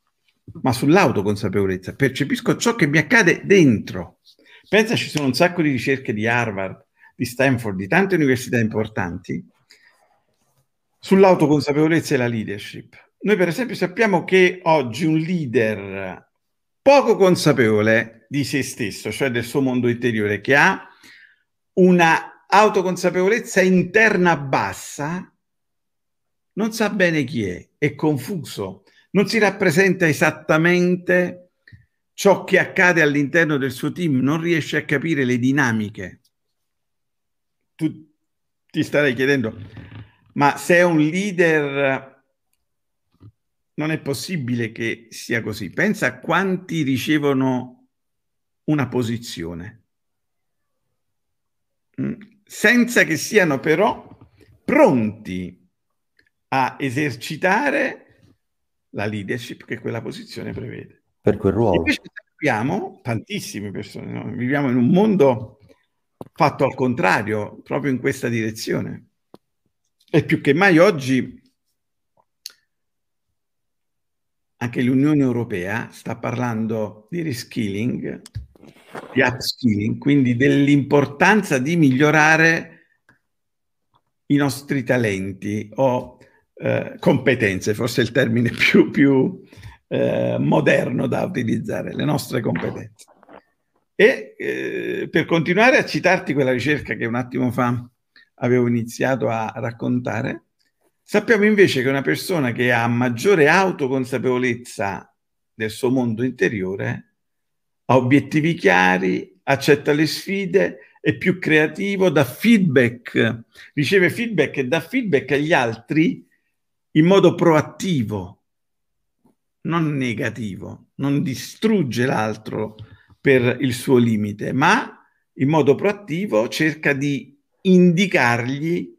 [SPEAKER 2] ma sull'autoconsapevolezza, percepisco ciò che mi accade dentro. Pensa, ci sono un sacco di ricerche di Harvard, di Stanford, di tante università importanti sull'autoconsapevolezza e la leadership. Noi per esempio sappiamo che oggi un leader poco consapevole di se stesso, cioè del suo mondo interiore, che ha una autoconsapevolezza interna bassa, non sa bene chi è, è confuso, non si rappresenta esattamente ciò che accade all'interno del suo team, non riesce a capire le dinamiche. Tu ti starei chiedendo, ma se è un leader non è possibile che sia così. Pensa a quanti ricevono una posizione, mm, senza che siano però pronti a esercitare la leadership che quella posizione prevede.
[SPEAKER 1] Per quel ruolo.
[SPEAKER 2] Invece sappiamo, tantissime persone, no? viviamo in un mondo fatto al contrario, proprio in questa direzione. E più che mai oggi anche l'Unione Europea sta parlando di reskilling, di upskilling, quindi dell'importanza di migliorare i nostri talenti o eh, competenze, forse il termine più, più eh, moderno da utilizzare, le nostre competenze. E eh, per continuare a citarti quella ricerca che un attimo fa avevo iniziato a raccontare, sappiamo invece che una persona che ha maggiore autoconsapevolezza del suo mondo interiore ha obiettivi chiari, accetta le sfide, è più creativo, dà feedback, riceve feedback e dà feedback agli altri in modo proattivo, non negativo, non distrugge l'altro per il suo limite, ma in modo proattivo cerca di indicargli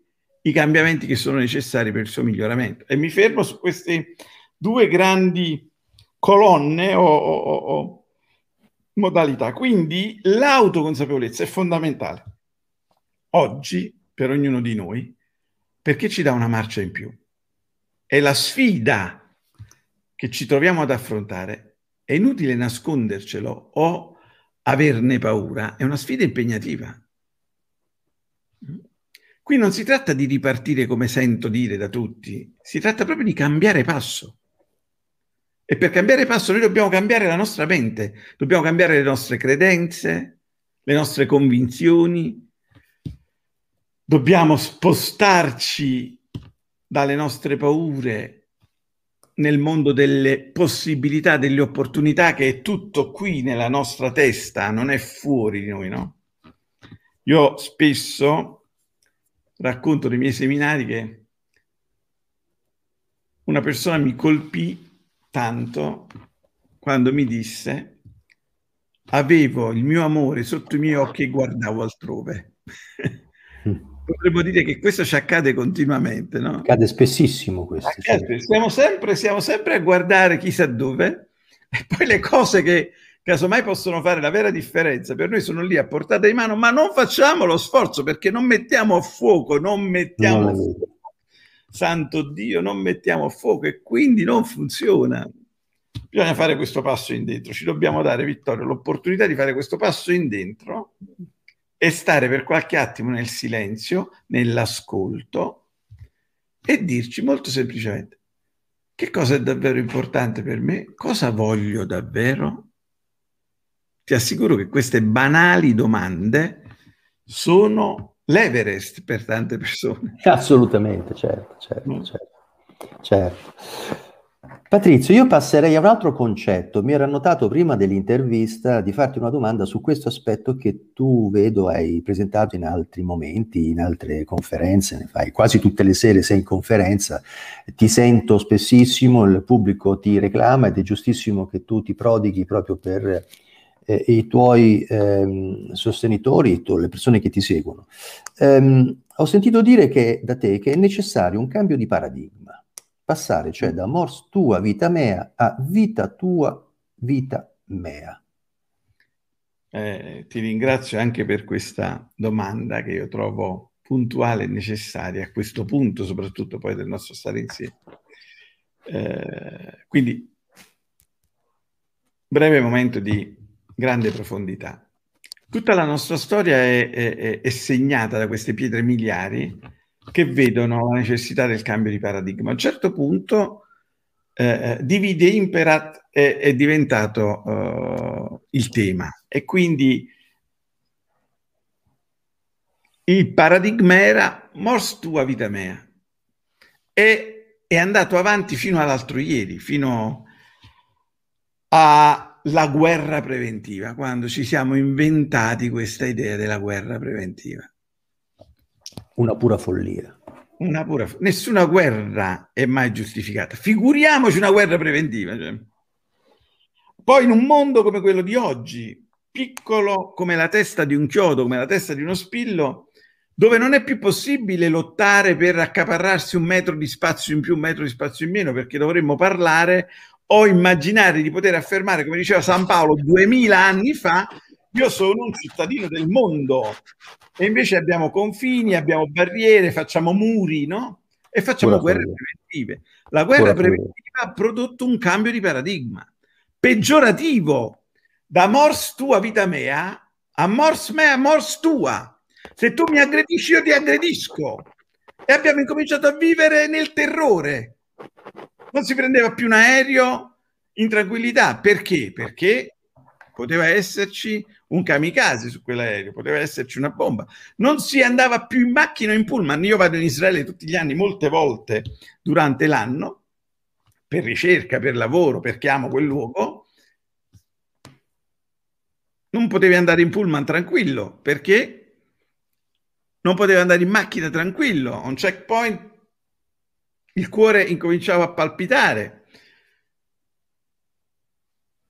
[SPEAKER 2] i cambiamenti che sono necessari per il suo miglioramento. E mi fermo su queste due grandi colonne o, o, o modalità. Quindi l'autoconsapevolezza è fondamentale oggi per ognuno di noi perché ci dà una marcia in più. È la sfida che ci troviamo ad affrontare. È inutile nascondercelo o averne paura, è una sfida impegnativa. Qui non si tratta di ripartire come sento dire da tutti, si tratta proprio di cambiare passo. E per cambiare passo noi dobbiamo cambiare la nostra mente, dobbiamo cambiare le nostre credenze, le nostre convinzioni, dobbiamo spostarci dalle nostre paure nel mondo delle possibilità, delle opportunità, che è tutto qui nella nostra testa, non è fuori di noi, no? Io spesso racconto nei miei seminari che una persona mi colpì tanto quando mi disse avevo il mio amore sotto i miei occhi e guardavo altrove. potremmo dire che questo ci accade continuamente, no?
[SPEAKER 1] Accade spessissimo questo.
[SPEAKER 2] Accade. Siamo, sempre, siamo sempre a guardare chissà dove e poi le cose che casomai possono fare la vera differenza per noi sono lì a portata di mano, ma non facciamo lo sforzo perché non mettiamo a fuoco, non mettiamo a fuoco. Santo Dio, non mettiamo a fuoco e quindi non funziona. Bisogna fare questo passo in dentro, ci dobbiamo dare, Vittorio, l'opportunità di fare questo passo in dentro e stare per qualche attimo nel silenzio, nell'ascolto e dirci molto semplicemente che cosa è davvero importante per me, cosa voglio davvero. Ti assicuro che queste banali domande sono l'Everest per tante persone.
[SPEAKER 1] Assolutamente, certo, certo, mm. certo. certo. Patrizio, io passerei a un altro concetto. Mi ero annotato prima dell'intervista di farti una domanda su questo aspetto che tu vedo hai presentato in altri momenti, in altre conferenze, ne fai quasi tutte le sere sei in conferenza, ti sento spessissimo, il pubblico ti reclama ed è giustissimo che tu ti prodighi proprio per eh, i tuoi ehm, sostenitori, tu, le persone che ti seguono. Um, ho sentito dire che, da te che è necessario un cambio di paradigma passare cioè da mors tua vita mea a vita tua vita mea.
[SPEAKER 2] Eh, ti ringrazio anche per questa domanda che io trovo puntuale e necessaria a questo punto, soprattutto poi del nostro stare insieme. Eh, quindi, breve momento di grande profondità. Tutta la nostra storia è, è, è segnata da queste pietre miliari che vedono la necessità del cambio di paradigma. A un certo punto eh, divide imperat è, è diventato uh, il tema e quindi il paradigma era mors tua vita mea e è andato avanti fino all'altro ieri, fino alla guerra preventiva, quando ci siamo inventati questa idea della guerra preventiva.
[SPEAKER 1] Una pura follia.
[SPEAKER 2] Una pura, nessuna guerra è mai giustificata. Figuriamoci una guerra preventiva. Cioè. Poi in un mondo come quello di oggi, piccolo come la testa di un chiodo, come la testa di uno spillo, dove non è più possibile lottare per accaparrarsi un metro di spazio in più, un metro di spazio in meno, perché dovremmo parlare o immaginare di poter affermare, come diceva San Paolo duemila anni fa, io sono un cittadino del mondo. E invece abbiamo confini, abbiamo barriere, facciamo muri, no? E facciamo Pura guerre follia. preventive. La guerra Pura preventiva follia. ha prodotto un cambio di paradigma peggiorativo da mors tua vita mea a mors mea mors tua. Se tu mi aggredisci, io ti aggredisco. E abbiamo incominciato a vivere nel terrore. Non si prendeva più un aereo in tranquillità. Perché? Perché poteva esserci un kamikaze su quell'aereo, poteva esserci una bomba. Non si andava più in macchina o in pullman. Io vado in Israele tutti gli anni, molte volte durante l'anno, per ricerca, per lavoro, perché amo quel luogo. Non potevi andare in pullman tranquillo perché non potevi andare in macchina tranquillo. Un checkpoint il cuore incominciava a palpitare.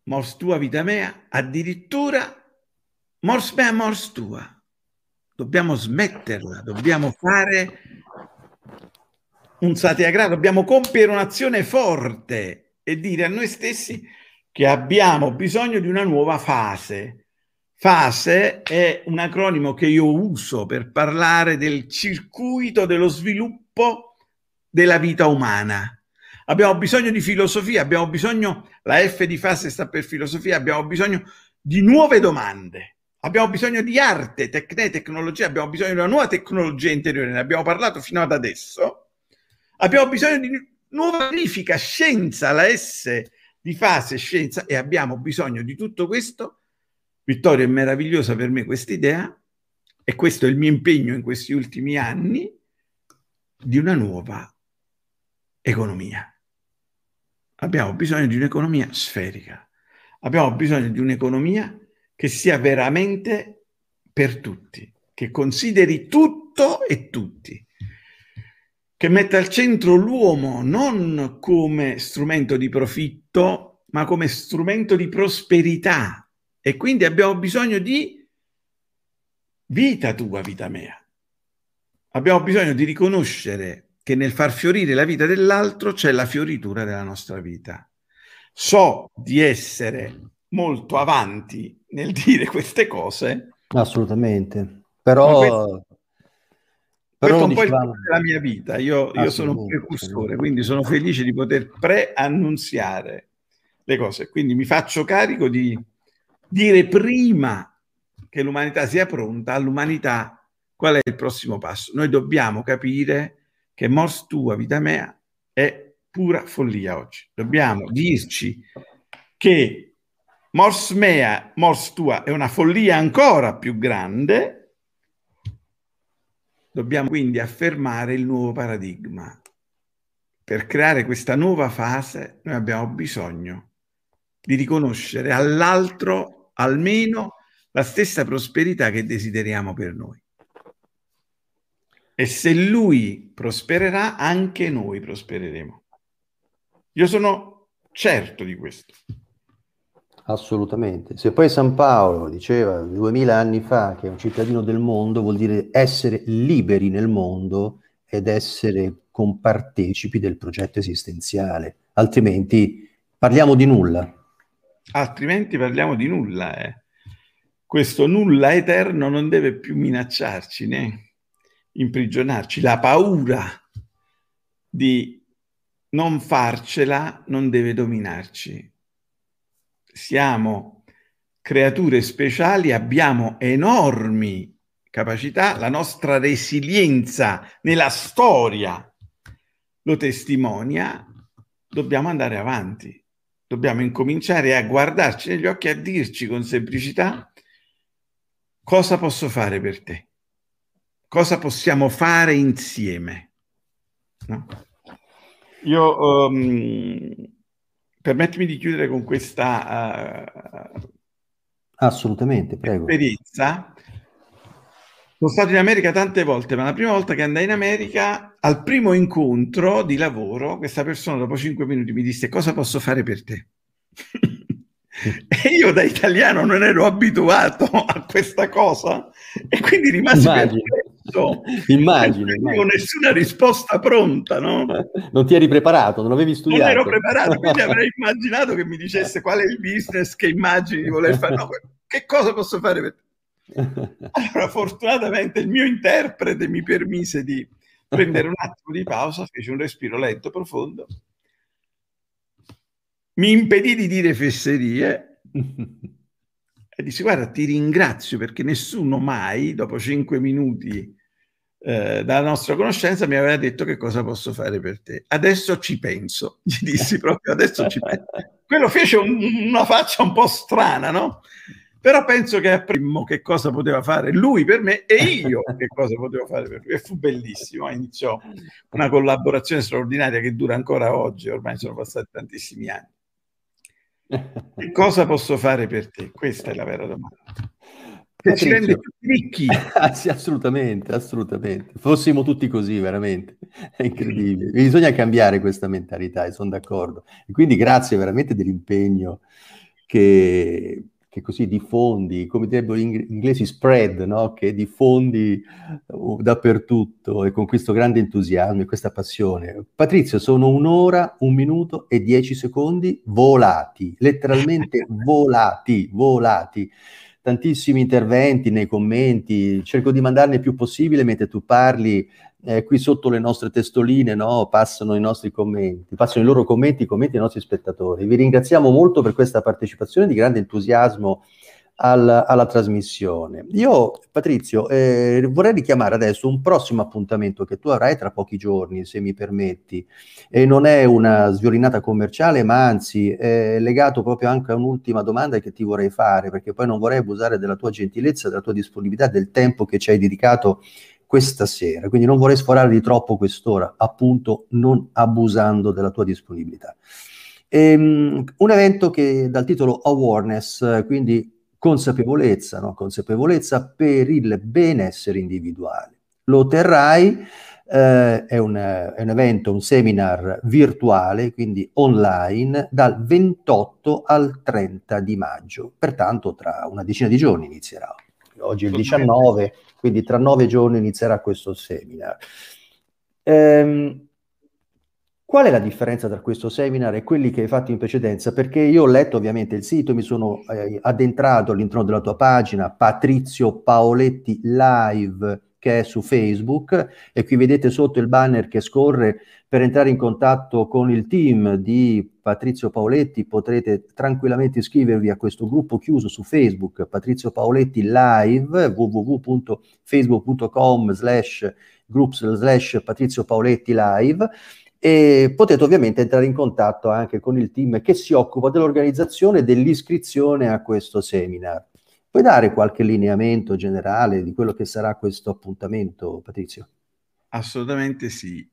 [SPEAKER 2] Mors tua, vita mea, addirittura mors mea, mors tua. Dobbiamo smetterla, dobbiamo fare un satyagraha, dobbiamo compiere un'azione forte e dire a noi stessi che abbiamo bisogno di una nuova fase. Fase è un acronimo che io uso per parlare del circuito dello sviluppo della vita umana. Abbiamo bisogno di filosofia, abbiamo bisogno, la F di fase sta per filosofia, abbiamo bisogno di nuove domande, abbiamo bisogno di arte, tecne, tecnologia, abbiamo bisogno di una nuova tecnologia interiore, ne abbiamo parlato fino ad adesso. Abbiamo bisogno di nuova verifica, scienza, la S di fase, scienza, e abbiamo bisogno di tutto questo Vittorio, è meravigliosa per me questa idea e questo è il mio impegno in questi ultimi anni di una nuova economia. Abbiamo bisogno di un'economia sferica, abbiamo bisogno di un'economia che sia veramente per tutti, che consideri tutto e tutti, che metta al centro l'uomo non come strumento di profitto, ma come strumento di prosperità, e quindi abbiamo bisogno di vita tua, vita mea. Abbiamo bisogno di riconoscere che nel far fiorire la vita dell'altro c'è la fioritura della nostra vita. So di essere molto avanti nel dire queste cose.
[SPEAKER 1] Assolutamente. Però...
[SPEAKER 2] Questo, questo è un po' della mia vita. Io, io sono un precursore, quindi sono felice di poter preannunziare le cose. Quindi mi faccio carico di dire prima che l'umanità sia pronta all'umanità qual è il prossimo passo. Noi dobbiamo capire che mors tua, vita mea, è pura follia oggi. Dobbiamo dirci che mors mea, mors tua è una follia ancora più grande. Dobbiamo quindi affermare il nuovo paradigma. Per creare questa nuova fase noi abbiamo bisogno di riconoscere all'altro almeno la stessa prosperità che desideriamo per noi. E se lui prospererà, anche noi prospereremo. Io sono certo di questo.
[SPEAKER 1] Assolutamente. Se poi San Paolo diceva duemila anni fa che è un cittadino del mondo vuol dire essere liberi nel mondo ed essere compartecipi del progetto esistenziale, altrimenti parliamo di nulla
[SPEAKER 2] altrimenti parliamo di nulla. Eh. Questo nulla eterno non deve più minacciarci né imprigionarci. La paura di non farcela non deve dominarci. Siamo creature speciali, abbiamo enormi capacità, la nostra resilienza nella storia lo testimonia, dobbiamo andare avanti dobbiamo incominciare a guardarci negli occhi a dirci con semplicità cosa posso fare per te, cosa possiamo fare insieme. No? Io um, permettimi di chiudere con questa
[SPEAKER 1] uh, assolutamente prego.
[SPEAKER 2] esperienza. Sono stato in America tante volte, ma la prima volta che andai in America, al primo incontro di lavoro, questa persona dopo cinque minuti mi disse cosa posso fare per te? e io da italiano non ero abituato a questa cosa e quindi rimasi
[SPEAKER 1] immagino, immagino,
[SPEAKER 2] non avevo nessuna risposta pronta no?
[SPEAKER 1] non ti eri preparato, non avevi studiato
[SPEAKER 2] non ero preparato, quindi avrei immaginato che mi dicesse qual è il business che immagini di voler fare. No, che cosa posso fare per? Te? Allora, fortunatamente il mio interprete mi permise di prendere un attimo di pausa, fece un respiro lento, profondo, mi impedì di dire fesserie e disse guarda ti ringrazio perché nessuno mai dopo cinque minuti eh, dalla nostra conoscenza mi aveva detto che cosa posso fare per te. Adesso ci penso. Gli dissi proprio adesso ci penso quello fece un, una faccia un po' strana no? però penso che apprimo che cosa poteva fare lui per me e io che cosa potevo fare per lui. E fu bellissimo. Iniziò una collaborazione straordinaria che dura ancora oggi ormai sono passati tantissimi anni. Che cosa posso fare per te? questa è la vera domanda
[SPEAKER 1] che ci rende più ricchi ah, sì, assolutamente assolutamente fossimo tutti così veramente è incredibile bisogna cambiare questa mentalità e sono d'accordo e quindi grazie veramente dell'impegno che che così diffondi, come direbbero gli inglesi, spread, no? che diffondi uh, dappertutto e con questo grande entusiasmo e questa passione. Patrizio, sono un'ora, un minuto e dieci secondi volati, letteralmente volati, volati. Tantissimi interventi nei commenti, cerco di mandarne il più possibile mentre tu parli, eh, qui sotto le nostre testoline no, passano i nostri commenti, passano i loro commenti, i commenti dei nostri spettatori. Vi ringraziamo molto per questa partecipazione di grande entusiasmo al, alla trasmissione. Io, Patrizio, eh, vorrei richiamare adesso un prossimo appuntamento che tu avrai tra pochi giorni, se mi permetti, e non è una sviolinata commerciale, ma anzi è legato proprio anche a un'ultima domanda che ti vorrei fare, perché poi non vorrei abusare della tua gentilezza, della tua disponibilità, del tempo che ci hai dedicato questa sera, quindi non vorrei sforare di troppo quest'ora, appunto non abusando della tua disponibilità. Ehm, un evento che dal titolo Awareness, quindi consapevolezza, no? consapevolezza per il benessere individuale. Lo terrai, eh, è, un, è un evento, un seminar virtuale, quindi online, dal 28 al 30 di maggio, pertanto tra una decina di giorni inizierà. Oggi è il 19, quindi tra nove giorni inizierà questo seminar. Ehm, Qual è la differenza tra questo seminar e quelli che hai fatto in precedenza? Perché io ho letto ovviamente il sito, mi sono eh, addentrato all'interno della tua pagina, Patrizio Paoletti Live, che è su Facebook, e qui vedete sotto il banner che scorre per entrare in contatto con il team di Patrizio Paoletti, potrete tranquillamente iscrivervi a questo gruppo chiuso su Facebook, Patrizio Paoletti Live, www.facebook.com slash groups slash Patrizio Paoletti Live e potete ovviamente entrare in contatto anche con il team che si occupa dell'organizzazione e dell'iscrizione a questo seminar. Puoi dare qualche lineamento generale di quello che sarà questo appuntamento, Patrizio?
[SPEAKER 2] Assolutamente sì.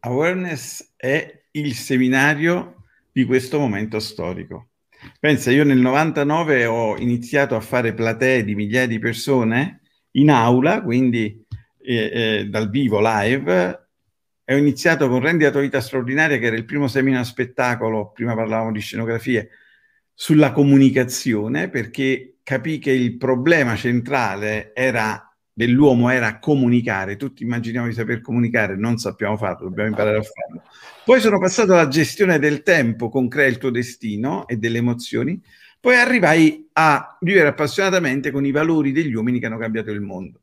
[SPEAKER 2] Awareness è il seminario di questo momento storico. Pensa, io nel 99 ho iniziato a fare platee di migliaia di persone in aula, quindi eh, eh, dal vivo live, ho iniziato con Rendi vita straordinaria, che era il primo seminar spettacolo, prima parlavamo di scenografie, sulla comunicazione, perché capì che il problema centrale era, dell'uomo era comunicare. Tutti immaginiamo di saper comunicare, non sappiamo farlo, dobbiamo imparare a farlo. Poi sono passato alla gestione del tempo con Crea il tuo destino e delle emozioni, poi arrivai a vivere appassionatamente con i valori degli uomini che hanno cambiato il mondo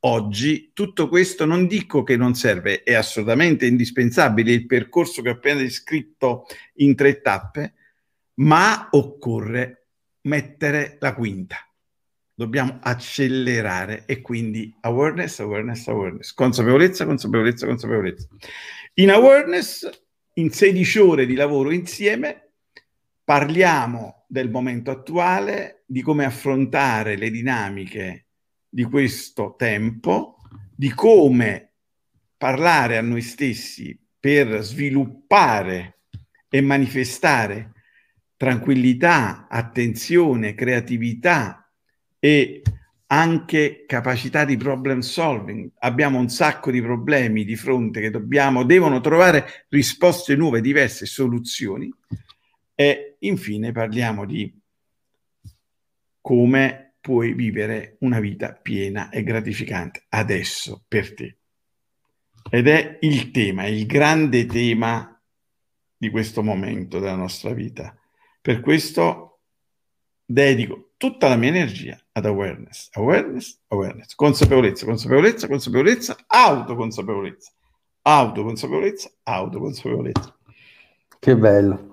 [SPEAKER 2] oggi tutto questo non dico che non serve, è assolutamente indispensabile il percorso che ho appena descritto in tre tappe, ma occorre mettere la quinta. Dobbiamo accelerare e quindi awareness, awareness, awareness, consapevolezza, consapevolezza, consapevolezza. In awareness, in 16 ore di lavoro insieme, parliamo del momento attuale, di come affrontare le dinamiche di questo tempo, di come parlare a noi stessi per sviluppare e manifestare tranquillità, attenzione, creatività e anche capacità di problem solving. Abbiamo un sacco di problemi di fronte che dobbiamo, devono trovare risposte nuove, diverse, soluzioni. E infine parliamo di come puoi vivere una vita piena e gratificante adesso per te. Ed è il tema, il grande tema di questo momento della nostra vita. Per questo dedico tutta la mia energia ad awareness, awareness, awareness, consapevolezza, consapevolezza, consapevolezza, autoconsapevolezza, autoconsapevolezza, autoconsapevolezza.
[SPEAKER 1] Che bello.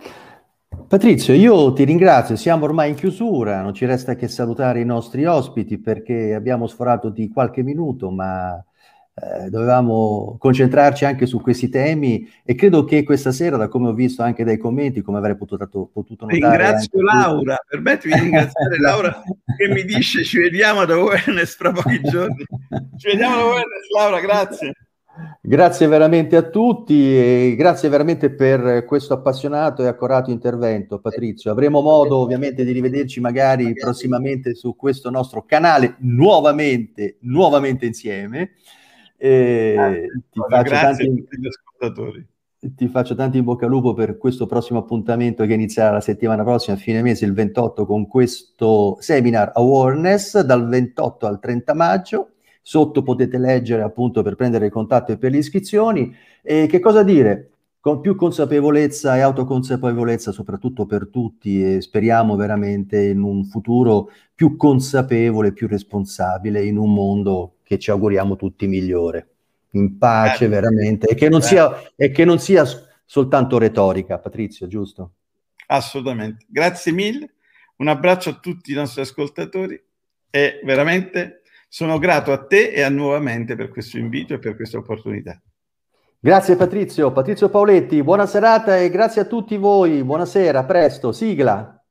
[SPEAKER 1] Patrizio, io ti ringrazio, siamo ormai in chiusura, non ci resta che salutare i nostri ospiti perché abbiamo sforato di qualche minuto, ma eh, dovevamo concentrarci anche su questi temi e credo che questa sera, da come ho visto anche dai commenti, come avrei potuto, potuto
[SPEAKER 2] notare... Ringrazio Laura, tu... permettimi di ringraziare Laura che mi dice ci vediamo ad Awareness fra pochi giorni. Ci vediamo ad Awareness, Laura, grazie.
[SPEAKER 1] Grazie veramente a tutti e grazie veramente per questo appassionato e accorato intervento, Patrizio. Avremo modo ovviamente di rivederci magari prossimamente su questo nostro canale, nuovamente, nuovamente insieme. E ti, faccio tanti, ti faccio tanti in bocca al lupo per questo prossimo appuntamento che inizierà la settimana prossima, a fine mese, il 28, con questo seminar Awareness dal 28 al 30 maggio. Sotto potete leggere appunto per prendere il contatto e per le iscrizioni. E che cosa dire? Con più consapevolezza e autoconsapevolezza, soprattutto per tutti, e speriamo veramente in un futuro più consapevole, più responsabile, in un mondo che ci auguriamo tutti migliore, in pace eh, veramente, e che, non sia, e che non sia soltanto retorica, Patrizio, giusto?
[SPEAKER 2] Assolutamente. Grazie mille, un abbraccio a tutti i nostri ascoltatori e veramente sono grato a te e a nuovamente per questo invito e per questa opportunità.
[SPEAKER 1] Grazie Patrizio, Patrizio Paoletti, buona serata e grazie a tutti voi, buonasera, presto, sigla.